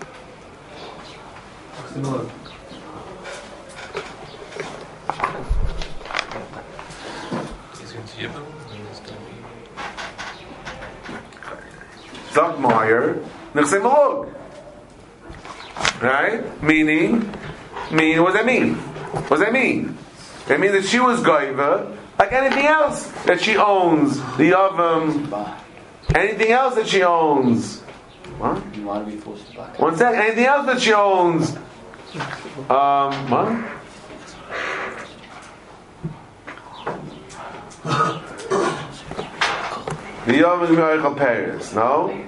Nechsei malog. Right? Meaning, mean what does that mean? What does that mean? That means that she was gaiva, Like anything else that she owns, the Yavam, anything else that she owns. What? One sec. Anything else that she owns? Um, what? The Yavam is Meichel Paris. No.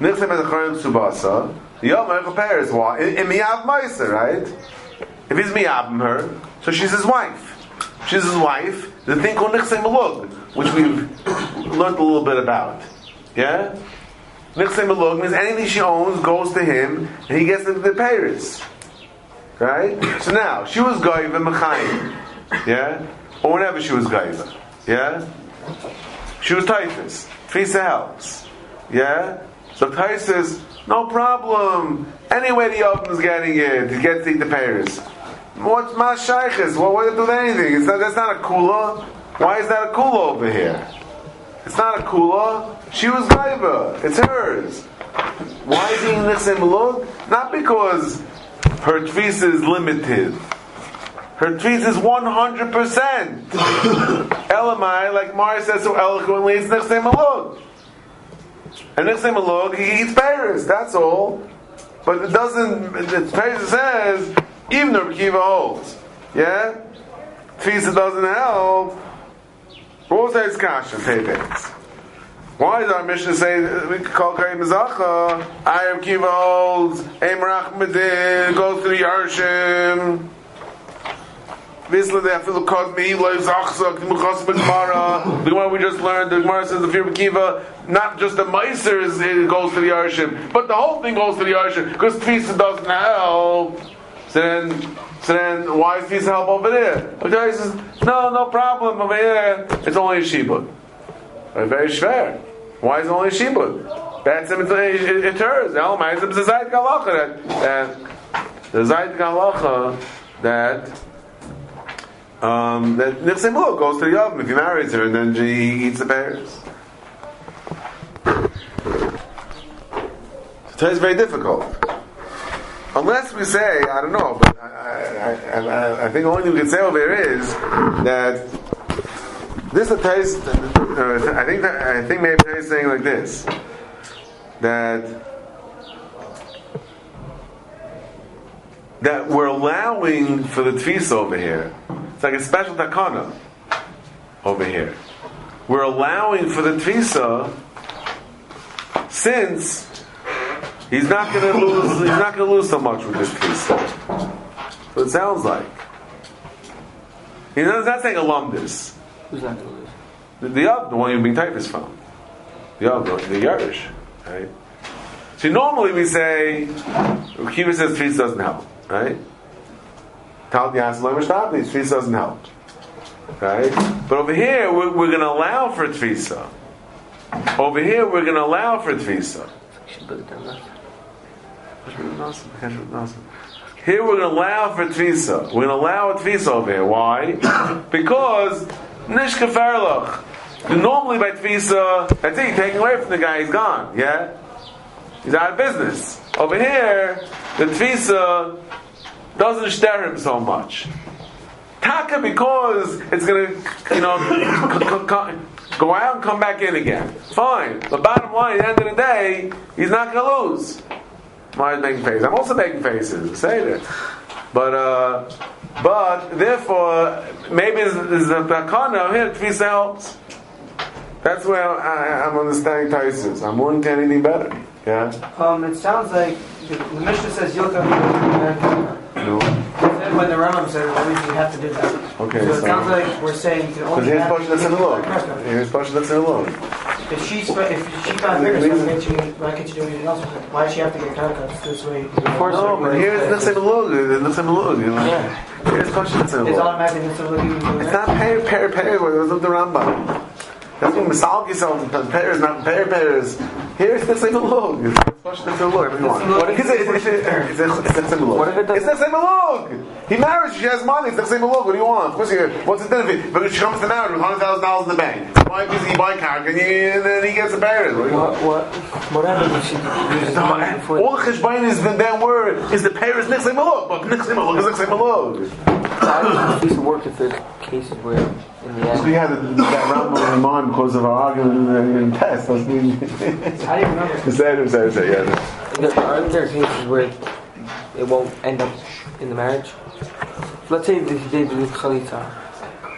Nixem as a Charim Subasa. The Yavam Meichel Paris. Why? In Miyav Meiser, right? If he's Miyavim her, so she's his wife. She's his wife. The thing called Nixem Malug, which we've learned a little bit about. Yeah? Nixem Malug means anything she owns goes to him, and he gets into the Paris. Right? So now, she was Goiva Mechayim. Yeah? Or whenever she was Goiva. Yeah? She was Typhus. Tfisa helps. Yeah? So says, no problem. Anyway, the oven's getting it. He gets the Paris. What's my? Well, what do with anything? It's not, that's not a kula. Why is that a kula over here? It's not a kula. She was gaiva. It's hers. Why is he in Nixim Malug? Not because her tfisa is limited. Her tfisa is 100%. <laughs> Elamai, like Mari says so eloquently, it's Nixim Malug. And Nixim Malug, he eats Paris. That's all. But it doesn't, Paris says, even though Kiva holds. Yeah? Tfisa doesn't help. What was that kasha? Paybags. Why does our mission say we could call Karim Mazacha? I am Kiva holds, Aim Rachmadin, goes to the Yarshim. Visla de afilu kod me lo zachzak muchas. The Gemara we just learned, the Gemara says the fear of Kiva, not just the meiser goes to the Yarshim, but the whole thing goes to the Yarshim because Tfisa doesn't help. So then, so then, why is Tfisa help over there? He says, no, no problem over here. It's only a shibud. Very schwer. Why is it only a shibud? That's it's, it. No, my it's a zayt galacha that the zayt galacha that um, that Nifsei goes to the oven if he marries her and then she eats the pears. So it's very difficult. Unless we say, I don't know, but I, I, I, I think the only thing we can say over here is that this is taste. Uh, I think that I think maybe is saying like this that that we're allowing for the tfisa over here. It's like a special takana over here. We're allowing for the tfisa since he's not going to lose. He's not going to lose so much with this tfisa. So it sounds like he's not saying alumnus. Who's not going to lose? The, the other, the one you're being typhus from. The other, one, the Yarish. Right? See, normally we say, Kiva says tefillah doesn't help. Right? Tal Yaslam tefillah doesn't help. Right? But over here, we're, we're going to allow for tefillah. Over here, we're going to allow for. Should put it down left. Here we're going to allow for tfisa. We're going to allow a tfisa over here. Why? <coughs> because nishka farloch. Normally by tfisa, that's it. You're taking away from the guy. He's gone. Yeah, he's out of business. Over here, the tfisa doesn't stare him so much. Taka because it's going to, you know, <coughs> c- c- c- go out and come back in again. Fine. The bottom line, at the end of the day, he's not going to lose. Why making faces? I'm also making faces. Say that. But uh, but therefore, maybe there's a takana here. Tfisa helps. That's where I, I'm understanding Taisus. I'm willing to anything better. Yeah. Um, it sounds like the, the Mishnah says Yilka No. when the Rambam says least you have to do that. Okay. so it So. sounds like we're saying you can Because only here's Pasha that's in the law. Here's Pasha that's in the law. If she's if she got bigger, so why can't you why can't you do anything else? Why does she have to get haircuts this way? Of course. No, but here's the same law. The same law. You know. Yeah. Here's Pasha that's in It's law. automatically Mr. Looking. It's not pair, pair, pair. It was of the Rambam. That's when Misal yourself. Pair is not pair, pair is Here the same Malug. It's Malug. What if- It's a- it's a- it's a- it's Nechsei Malug. What if it doesn't- Nechsei Malug. He marries, she has money, it's the same Malug. What do you want? What's, your, what's the benefit? Because she comes to marriage with $100,000 in the bank. Why does he buy car and, he, and then he gets a? What? What, what, happens she uses the money before? All the cheshbain is the damn word is the Paris Nechsei Malug, but Nechsei Malug is Nechsei Malug. How does the visa work if there's cases where, in the We end, had that Rambam in mind because of our argument in, in test. I was mean, How do you remember? Say it, say it, say it, yeah. there- aren't there cases where it won't end up in the marriage? Let's say that he did do chalitza,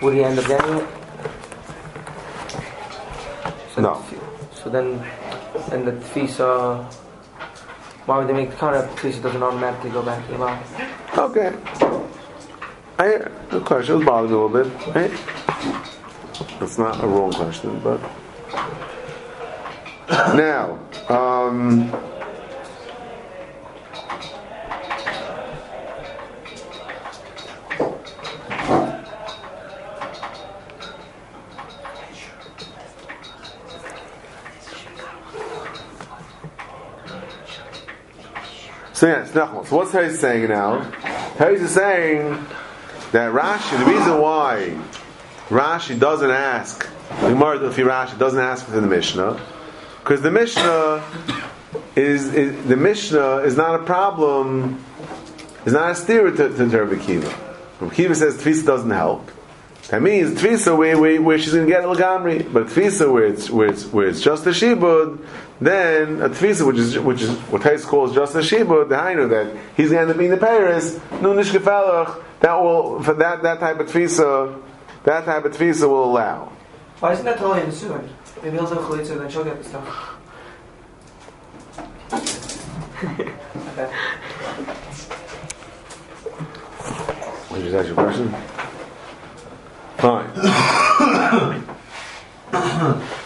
would he end up getting it? So No. So then, and the tfisa, why would they make the comment that the tfisa doesn't automatically go back to the mom? Okay. I, the question was bothering me a little bit. Right? It's not a wrong question, but now, um, So yes, Nachman. So what's Tais saying now? Is saying that Rashi, the reason why Rashi doesn't ask, the Gemara Rashi doesn't ask for the Mishnah, because the Mishnah is, is the Mishnah is not a problem, is not a steer to, to, Rabbi Kiva. Kiva says Tfisa doesn't help. That means Tfisa where, where, where she's going to get a Lagamri, but Tfisa where it's, where it's, where it's just a Shibud, then a Tfisa which is, which is what Tais calls just a Shibud, the Hainu that he's going to end up being the Paris, Nishkefelach, that will, for that, that type of Tfisa, that type of Tfisa will allow. Why isn't that totally in the suit? Maybe he'll do chalitza, then she'll get the stuff. okay. What is that your question? Fine. <coughs> <coughs>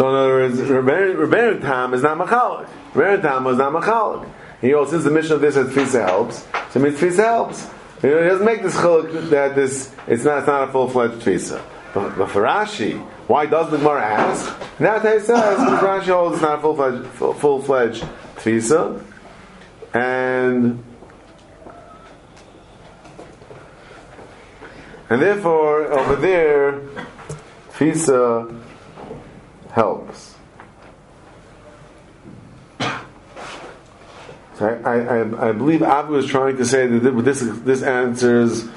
So in other words, Rebbeinu Tam is not Machalik. Rebbeinu Tam was not Machalik. He also, since the mission of this is Tfisa helps, so Tfisa helps. You know, he doesn't make this chiluk that this it's not it's not a full fledged Tfisa. But, but for Rashi, why does the Gemara ask? Now it says because Rashi holds it's not a full fledged full fledged Tfisa, and and therefore over there Tfisa helps. So I, I, I- believe Abu is trying to say that this this answers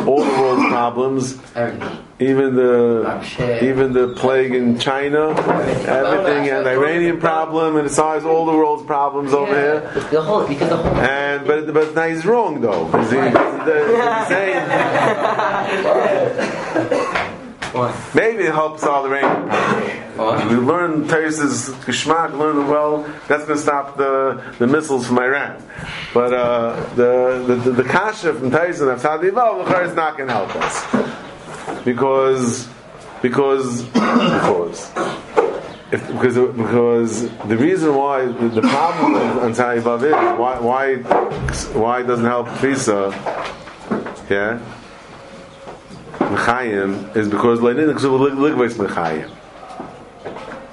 all the world's problems, even the even the plague in China, everything, and the Iranian problem, and it solves all the world's problems over here. The whole, because the whole. And but but now he's wrong though. 'cause he- he's saying <laughs> What? maybe it helps all the rain. We learn Teresa's Geschmack, learn it well. That's going to stop the, the missiles from Iran. But uh, the, the, the, the kasha from Teresa and Saudi is not going to help us. Because, because, because. If, because, because the reason why the, the problem on Saudi Vav is why, why why it doesn't help Teresa, yeah, Mechayim is because Leinin Mechayim.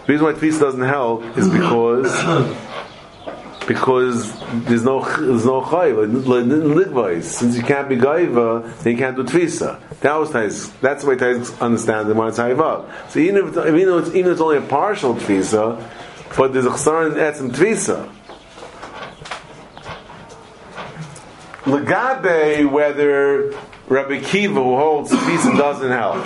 The reason why tefisa doesn't help is because <coughs> because there's no there's no chayiv. Since you can't be gaiva, then you can't do tefisa. That was Tais. That's the way Tais understands it when it's hayivav. So even if even though it's even it's only a partial tefisa, but there's a chsaron etzim tefisa. Legabe, whether Rabbi Kiva who holds tefisa doesn't help.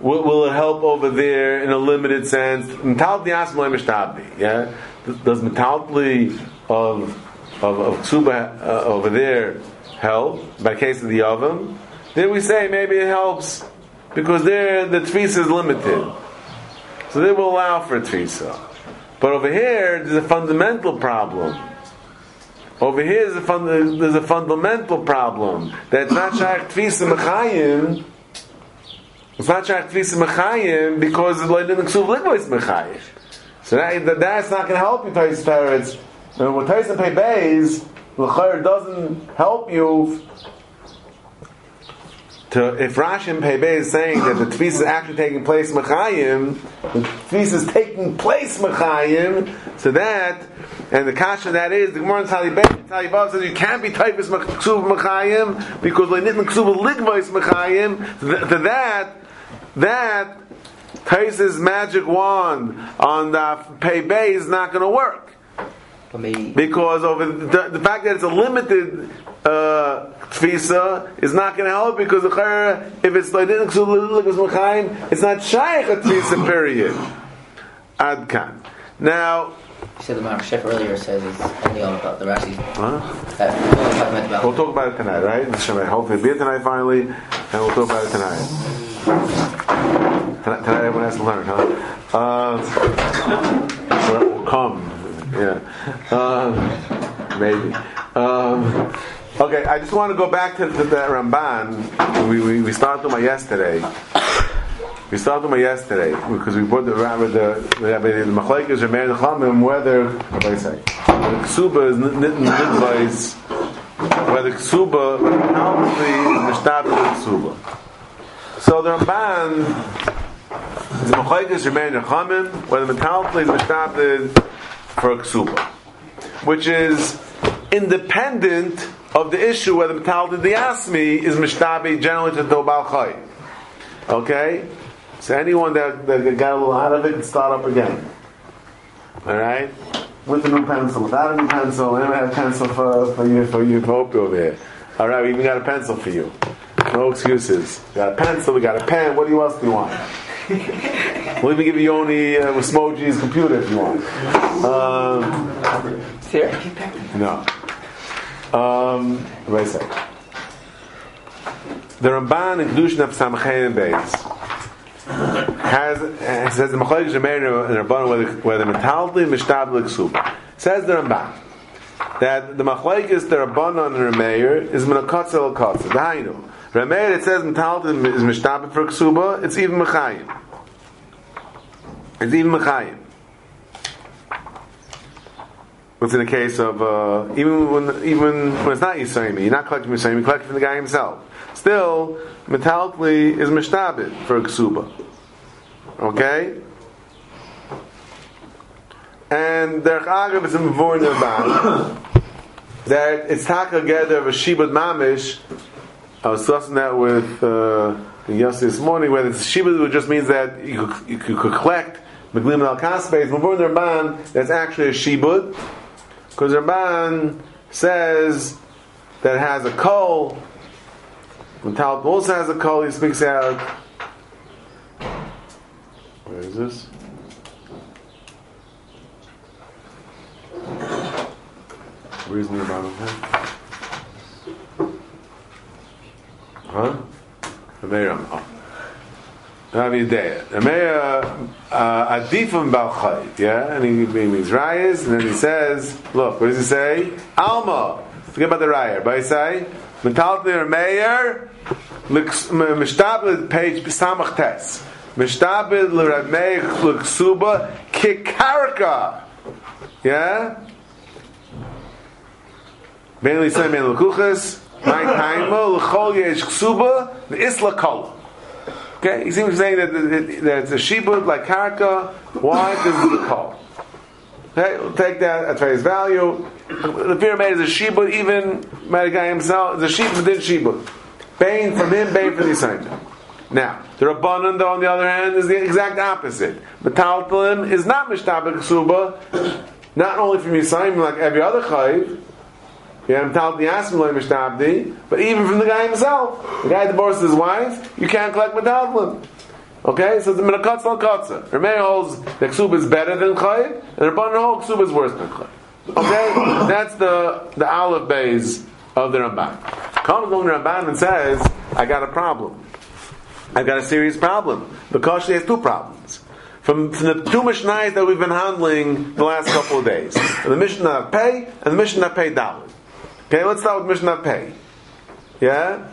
Will, will it help over there in a limited sense? Metaltli mishtabdi. Yeah, does metaltli of of of ksuba uh, over there help by case of the oven? Then we say maybe it helps because there the tfisa is limited, so they will allow for tfisa. But over here, there's a fundamental problem. Over here is a, fun, there's a fundamental problem that it's not shaykh tfisa mechayim. It's not Shach Tvisa Mechayim because the Leidin Ksuv Ligbo is Mechayim. So that, that, that's not going to help you, Tais Parrots. And what Tais Pei Beis, doesn't help you to, if Rashi and Pebe is saying that the tefis is actually taking place mechayim, the tefis is taking place mechayim, so that, and the kasha that is, the Gemara in Talibav says you can't be typhus ksuv mechayim, because didn't ksuv ligvais mechayim, to that, that, Taisa's magic wand on the Pebe is not going to work. Because of the, the fact that it's a limited uh, tfisa is not going to help because the chayra, if it's like it's not shaykh a tfisa period. Adkan. Now, you said the Mark Chef earlier says it's only all about the Rashi. huh? That we're only talking about we'll talk about it tonight, right? Hopefully, be it tonight finally, and we'll talk about it tonight. Tonight, tonight everyone has to learn, huh? Uh, come, yeah, uh, maybe. Um, okay, I just want to go back to, the Ramban. We, we, we started with my yesterday. We started with my yesterday because we put the rabbi the the rabbi the machlekes or man chamim whether what do I say whether ksuba is nitten nitvais whether ksuba probably is mishtab ksuba. So the Ramban the machlekes or man chamim whether metalpli is mishtab for ksuba, which is independent of the issue whether metalpli the asmi is mishtabi generally to the bal. Okay. So anyone that, that got a little out of it can start up again. Alright? With a new pencil, without a new pencil, anyone have a pencil for, for you for you Opie over here. Alright, we even got a pencil for you. No excuses. We got a pencil, we got a pen, what do you else do you want? We'll even give you only uh, with Smoji's computer if you want. Um, Here? no. Um, what I say? The Ramban in Kedushin of Samachay and Beis has uh, says the Machlekes Shemeir and Rabban whether whether metalli mishtab l'ksub. Says the Ramban that the Machlekes the Rabban and the Rameir is minakotzel kotzel. Dahainu. Rameir it says metalli is mishtab for ksuba. It's even mechayim. It's even mechayim. What's in the case of uh, even when even when it's not Yisraimi, you're not collecting Yisraimi, you're collecting from the guy himself. Still, metallically is mishtabit for ksuba. Okay? And Derech Agav is a Mavor Nirban that it's taka together of a Shibud Mamish. I was discussing that with uh, Yossi this morning, whether it's which just means that you could, you could collect Meglim al Kaspe, Mavor Nirban, that's actually a Shibud. Because Ramban says that has a kol. When Talmud also has a kol, he speaks out. Where is this? Where's the bottom Huh? Ameram. Ravidea. Ameya uh, Adifim Balchai. Yeah? And he, he means Rayas, and then he says, look, what does he say? Alma. Forget about the Raya. But he say, Mentaltner Meir, Mishtabed, page Samach Tes. Mishtabed L'Rameich L'Ksuba Kikarka. Yeah? Mainly say Men Okay, he seems to be saying that, that, that it's a shibud like karka. Why? It's a call. Okay, we'll take that at face value. The pyramid is a shibud, even guy himself a shibud, did shibud. Bain from him, bain from the assignment. Now, the Rabbanan, though, on the other hand, is the exact opposite. Metaltalim is not mishtabak suba, not only from Yisayim like every other chayiv, yeah, but even from the guy himself, the guy divorces his wife, you can't collect metallim. Okay, so the minakatz al katza. Remei holds that ksuba is better than chayiv, and Rabban holds ksuba is worse than chayiv. Okay, <coughs> that's the the aleph base of the Ramban. Comes along the Ramban and says, "I got a problem. I've got a serious problem because she has two problems." From, from the two Mishnahs that we've been handling the last couple of days, <coughs> the Mishnah Pei and the Mishnah Pei Dalit. Okay, let's start with Mishnah Pei. Yeah?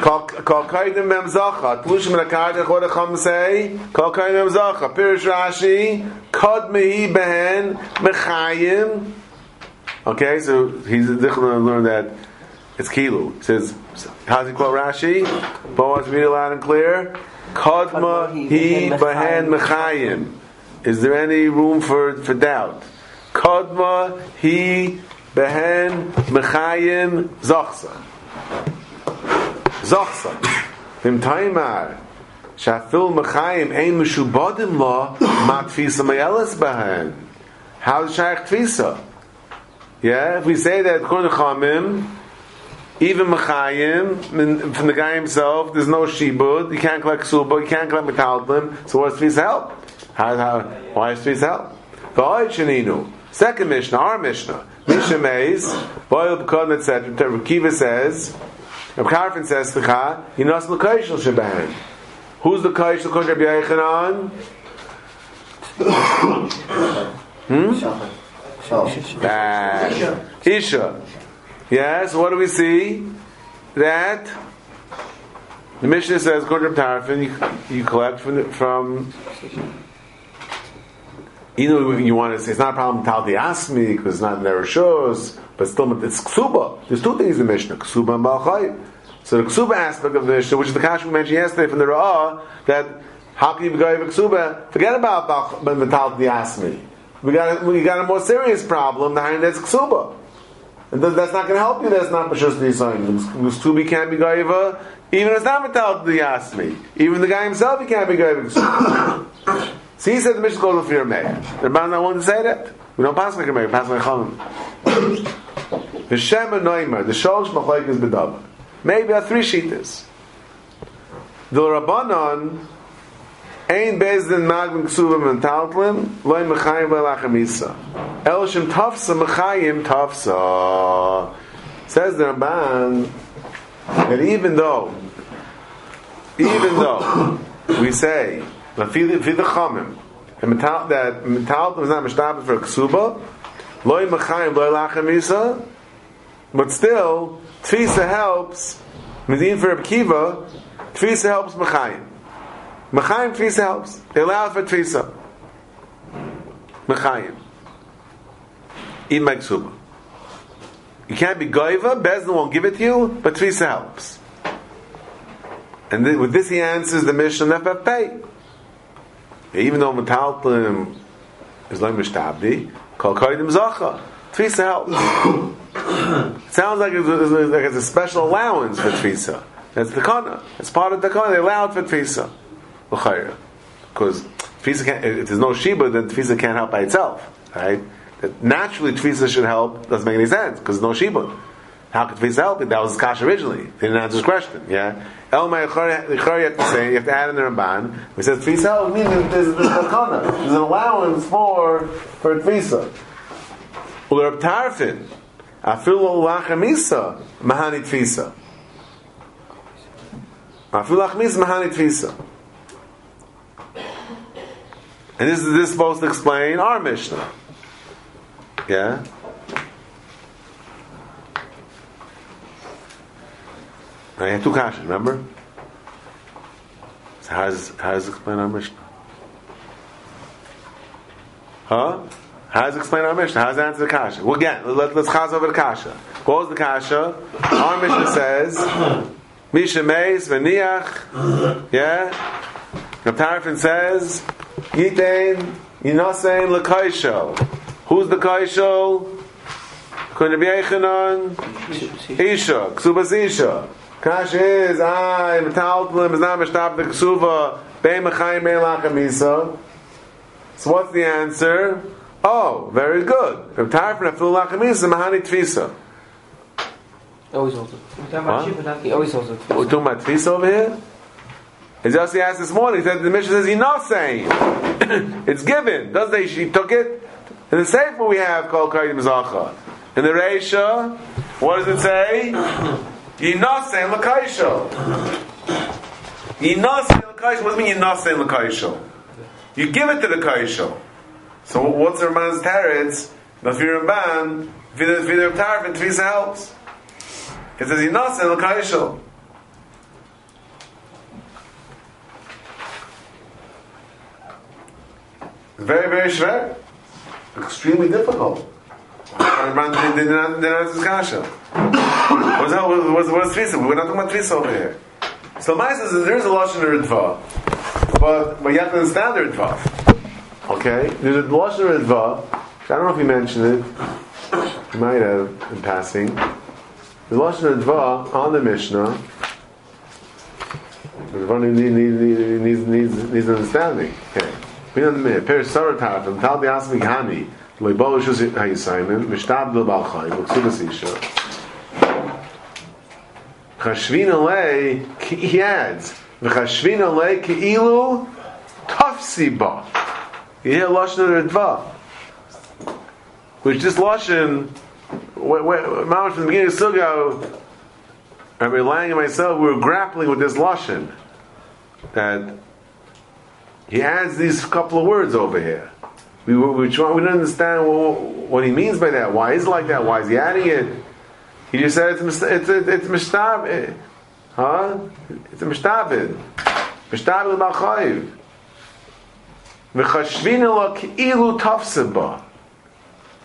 Kol kaidim mem zacha. Tlushim rakadach, what Chacham say? Kol kaidim mem zacha. Pirish Rashi, kod mehi behen mechayim Okay, so he's going to learn that it's kilu. He says, how's he quote Rashi? Boaz, read it loud and clear. Kadma he bahan mechayim. Is there any room for, for doubt? Kadma he behen mechayim zochsa. Zochsa. Vim taimar. Shafil mechayim ein meshubadim la matfisa mayelis behen. How's shaykh tfisa? Yeah, if we say that according to Chamim, even Mechayim, from the guy himself, there's no Shibud, you can't collect Suba, you can't collect Metaldim, so what's Tfisa help? How, how, why is Tfisa help? Second Mishnah, our Mishnah, Mishnah Boil B'kod, etc. Kiva says, Reb Karfin says, T'cha, Yinos L'Kaishel Shebahan. Who's the according to Rabbi Yochanan? Hmm? Bad. Isha. Yes, what do we see? That the Mishnah says, according to Tarfin, you, you collect from, from you know, if you want to say it's not a problem Tal ask me because it's not in their shows, but still it's ksuba. There's two things in the Mishnah: ksuba and balchayim. So the ksuba aspect of the Mishnah, which is the kash we mentioned yesterday from the Ra'ah, that how can you be going ksuba? Forget about Tal ask me. We got a, we got a more serious problem behind that's ksuba. And that's not going to help you. That's not Pashus Nisayin. Ksubi can't be Gaiva, even if it's not Metal the Yasmi. Even the guy himself, he can't be Gaiva. <coughs> so he said the mission goes for your mayor. The Rabban not want to say that. We don't pass like a mayor, pass like a Chalam. The Shema Noimer, the Sholosh Machlaik is Bedava. Maybe a three sheeters. The Rabbanon, Ein bezdin magim ksuvim and taltlim, loy mechayim le'lachamisa. El shem tafsa mechayim tafsa. Says the Ramban that even though, even though we say that chamim that metaltlim is not mishtabit for ksuba, loy mechayim loy lachamisa, but still tfisa helps. Medin for Kiva, tfisa helps mechayim. Mechayim Tfisa helps. It allows for Tfisa. Mechayim. In Megsuba. You can't be Goiva, Bezdin won't give it to you, but Tfisa helps. And with this he answers the mission of pay. Even though Metaltim is like Mishtabdi, called Kaidim Zacha. Tfisa helps. it <coughs> sounds like it's, like it's a special allowance for Tfisa. That's the kana. It's part of the kana. They allowed for Tfisa because tefisa can't, if there's no shiba, then tefisa can't help by itself, right? That naturally, tefisa should help. Doesn't make any sense because no shiba. How could tefisa help? That was kash originally. They didn't answer this question. Yeah. El you have to say you have to add in the ramban. We says tefisa help means there's, there's, there's an allowance for for tefisa. Uler tarfin. Afilu lachamisa mahani tefisa. Afilu lachamisa mahani tefisa. And this is this supposed to explain our Mishnah. Yeah? I have two questions, remember? So how does, how does it explain our Mishnah? Huh? How does it explain our Mishnah? How does it answer the Kasha? Well, again, let, us chaz over the Kasha. What was the Kasha? Our Mishnah says, Misha Meis, Veniach, yeah? Raptarfin says, Yitain Yinasein Lakaisho. Who's the Kaisho? Eichanon? Isha. Ksubas Isha. Kash is, ah, Metaltlim is not Mishtap the Ksuva, Bei Mechayim Bei Lachamisa. So what's the answer? Oh, very good. From Tarfin Afil Lachamisa, Mahani Tfisa. Always holds it. He always holds it. We're talking about Tfisa over here? As Yossi asked this morning, he said the Mishnah says enough saying. <coughs> it's given. Doesn't say she took it? In the Sefer we have called Kaidim Zacha. In the Reisha, what does it say? Yinase l'kaisho. Yinase l'kaisho. What does it mean yinase l'kaisho? You give it to the kaisho. So what's the Ramban's teretz? Nafir Ramban, Vidar and Tvisa helps. It says yinase l'kaisho. Very, very shver. Extremely difficult. Did not not answer kasha. What's that? What's what's Tvisa? We're not talking about Tvisa over here. So my says there is a lashon Ritva, but but you have to understand the Ritva. Okay, there's a lashon Ritva. I don't know if you mentioned it. You might have in passing. The lashon Ritva on the Mishnah. The Ritva needs needs needs needs understanding. Okay. We know the minute. Per Sarah Tartam, Tal the Asmi Hani, Loibol Shus Hayisaimen, Mishtab Lo Balchai, Buksubas Isha. Chashvina Le, he adds, V'chashvina Le Ke'ilu Tafsi Ba. You hear er Lashon Ritva. Which this Lashon, Mamash from the beginning of Sugo, Rabbi Lang and myself, we were grappling with this Lashon. That he adds these couple of words over here. We, we, we, try, we don't understand what, what, he means by that. Why is it like that? Why is he adding it? He just said it's it's it's, it's mishtab, huh? It's a mishtabid, mishtabid b'chayiv. V'chashvina lo ki'ilu tafseba.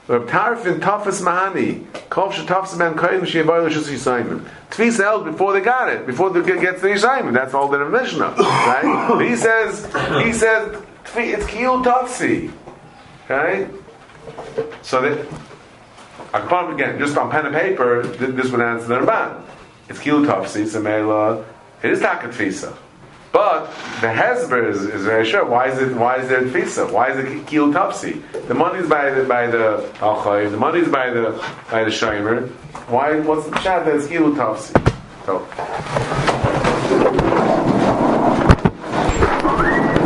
Reb Tarfin Tafas Mahani, Kol Shetafs Ben Koyin Sheyaboy L'Shus Yisayim. Tfis held before they got it, before they get to the Yisayim. That's all the Mishnah, right? he says, he says, it's Kiyul Tafsi, right? So that, probably again, just on pen and paper, this would answer the Ramban. It's Kiyul Tafsi, it's a Mela, it is Takat Fisa. But the Hezber is, is very sure. Why is it? Why is there tfisa? Why is it topsy? The money is by the by the oh, al The money is by the by the shomer. Why? What's the chat that topsy? So.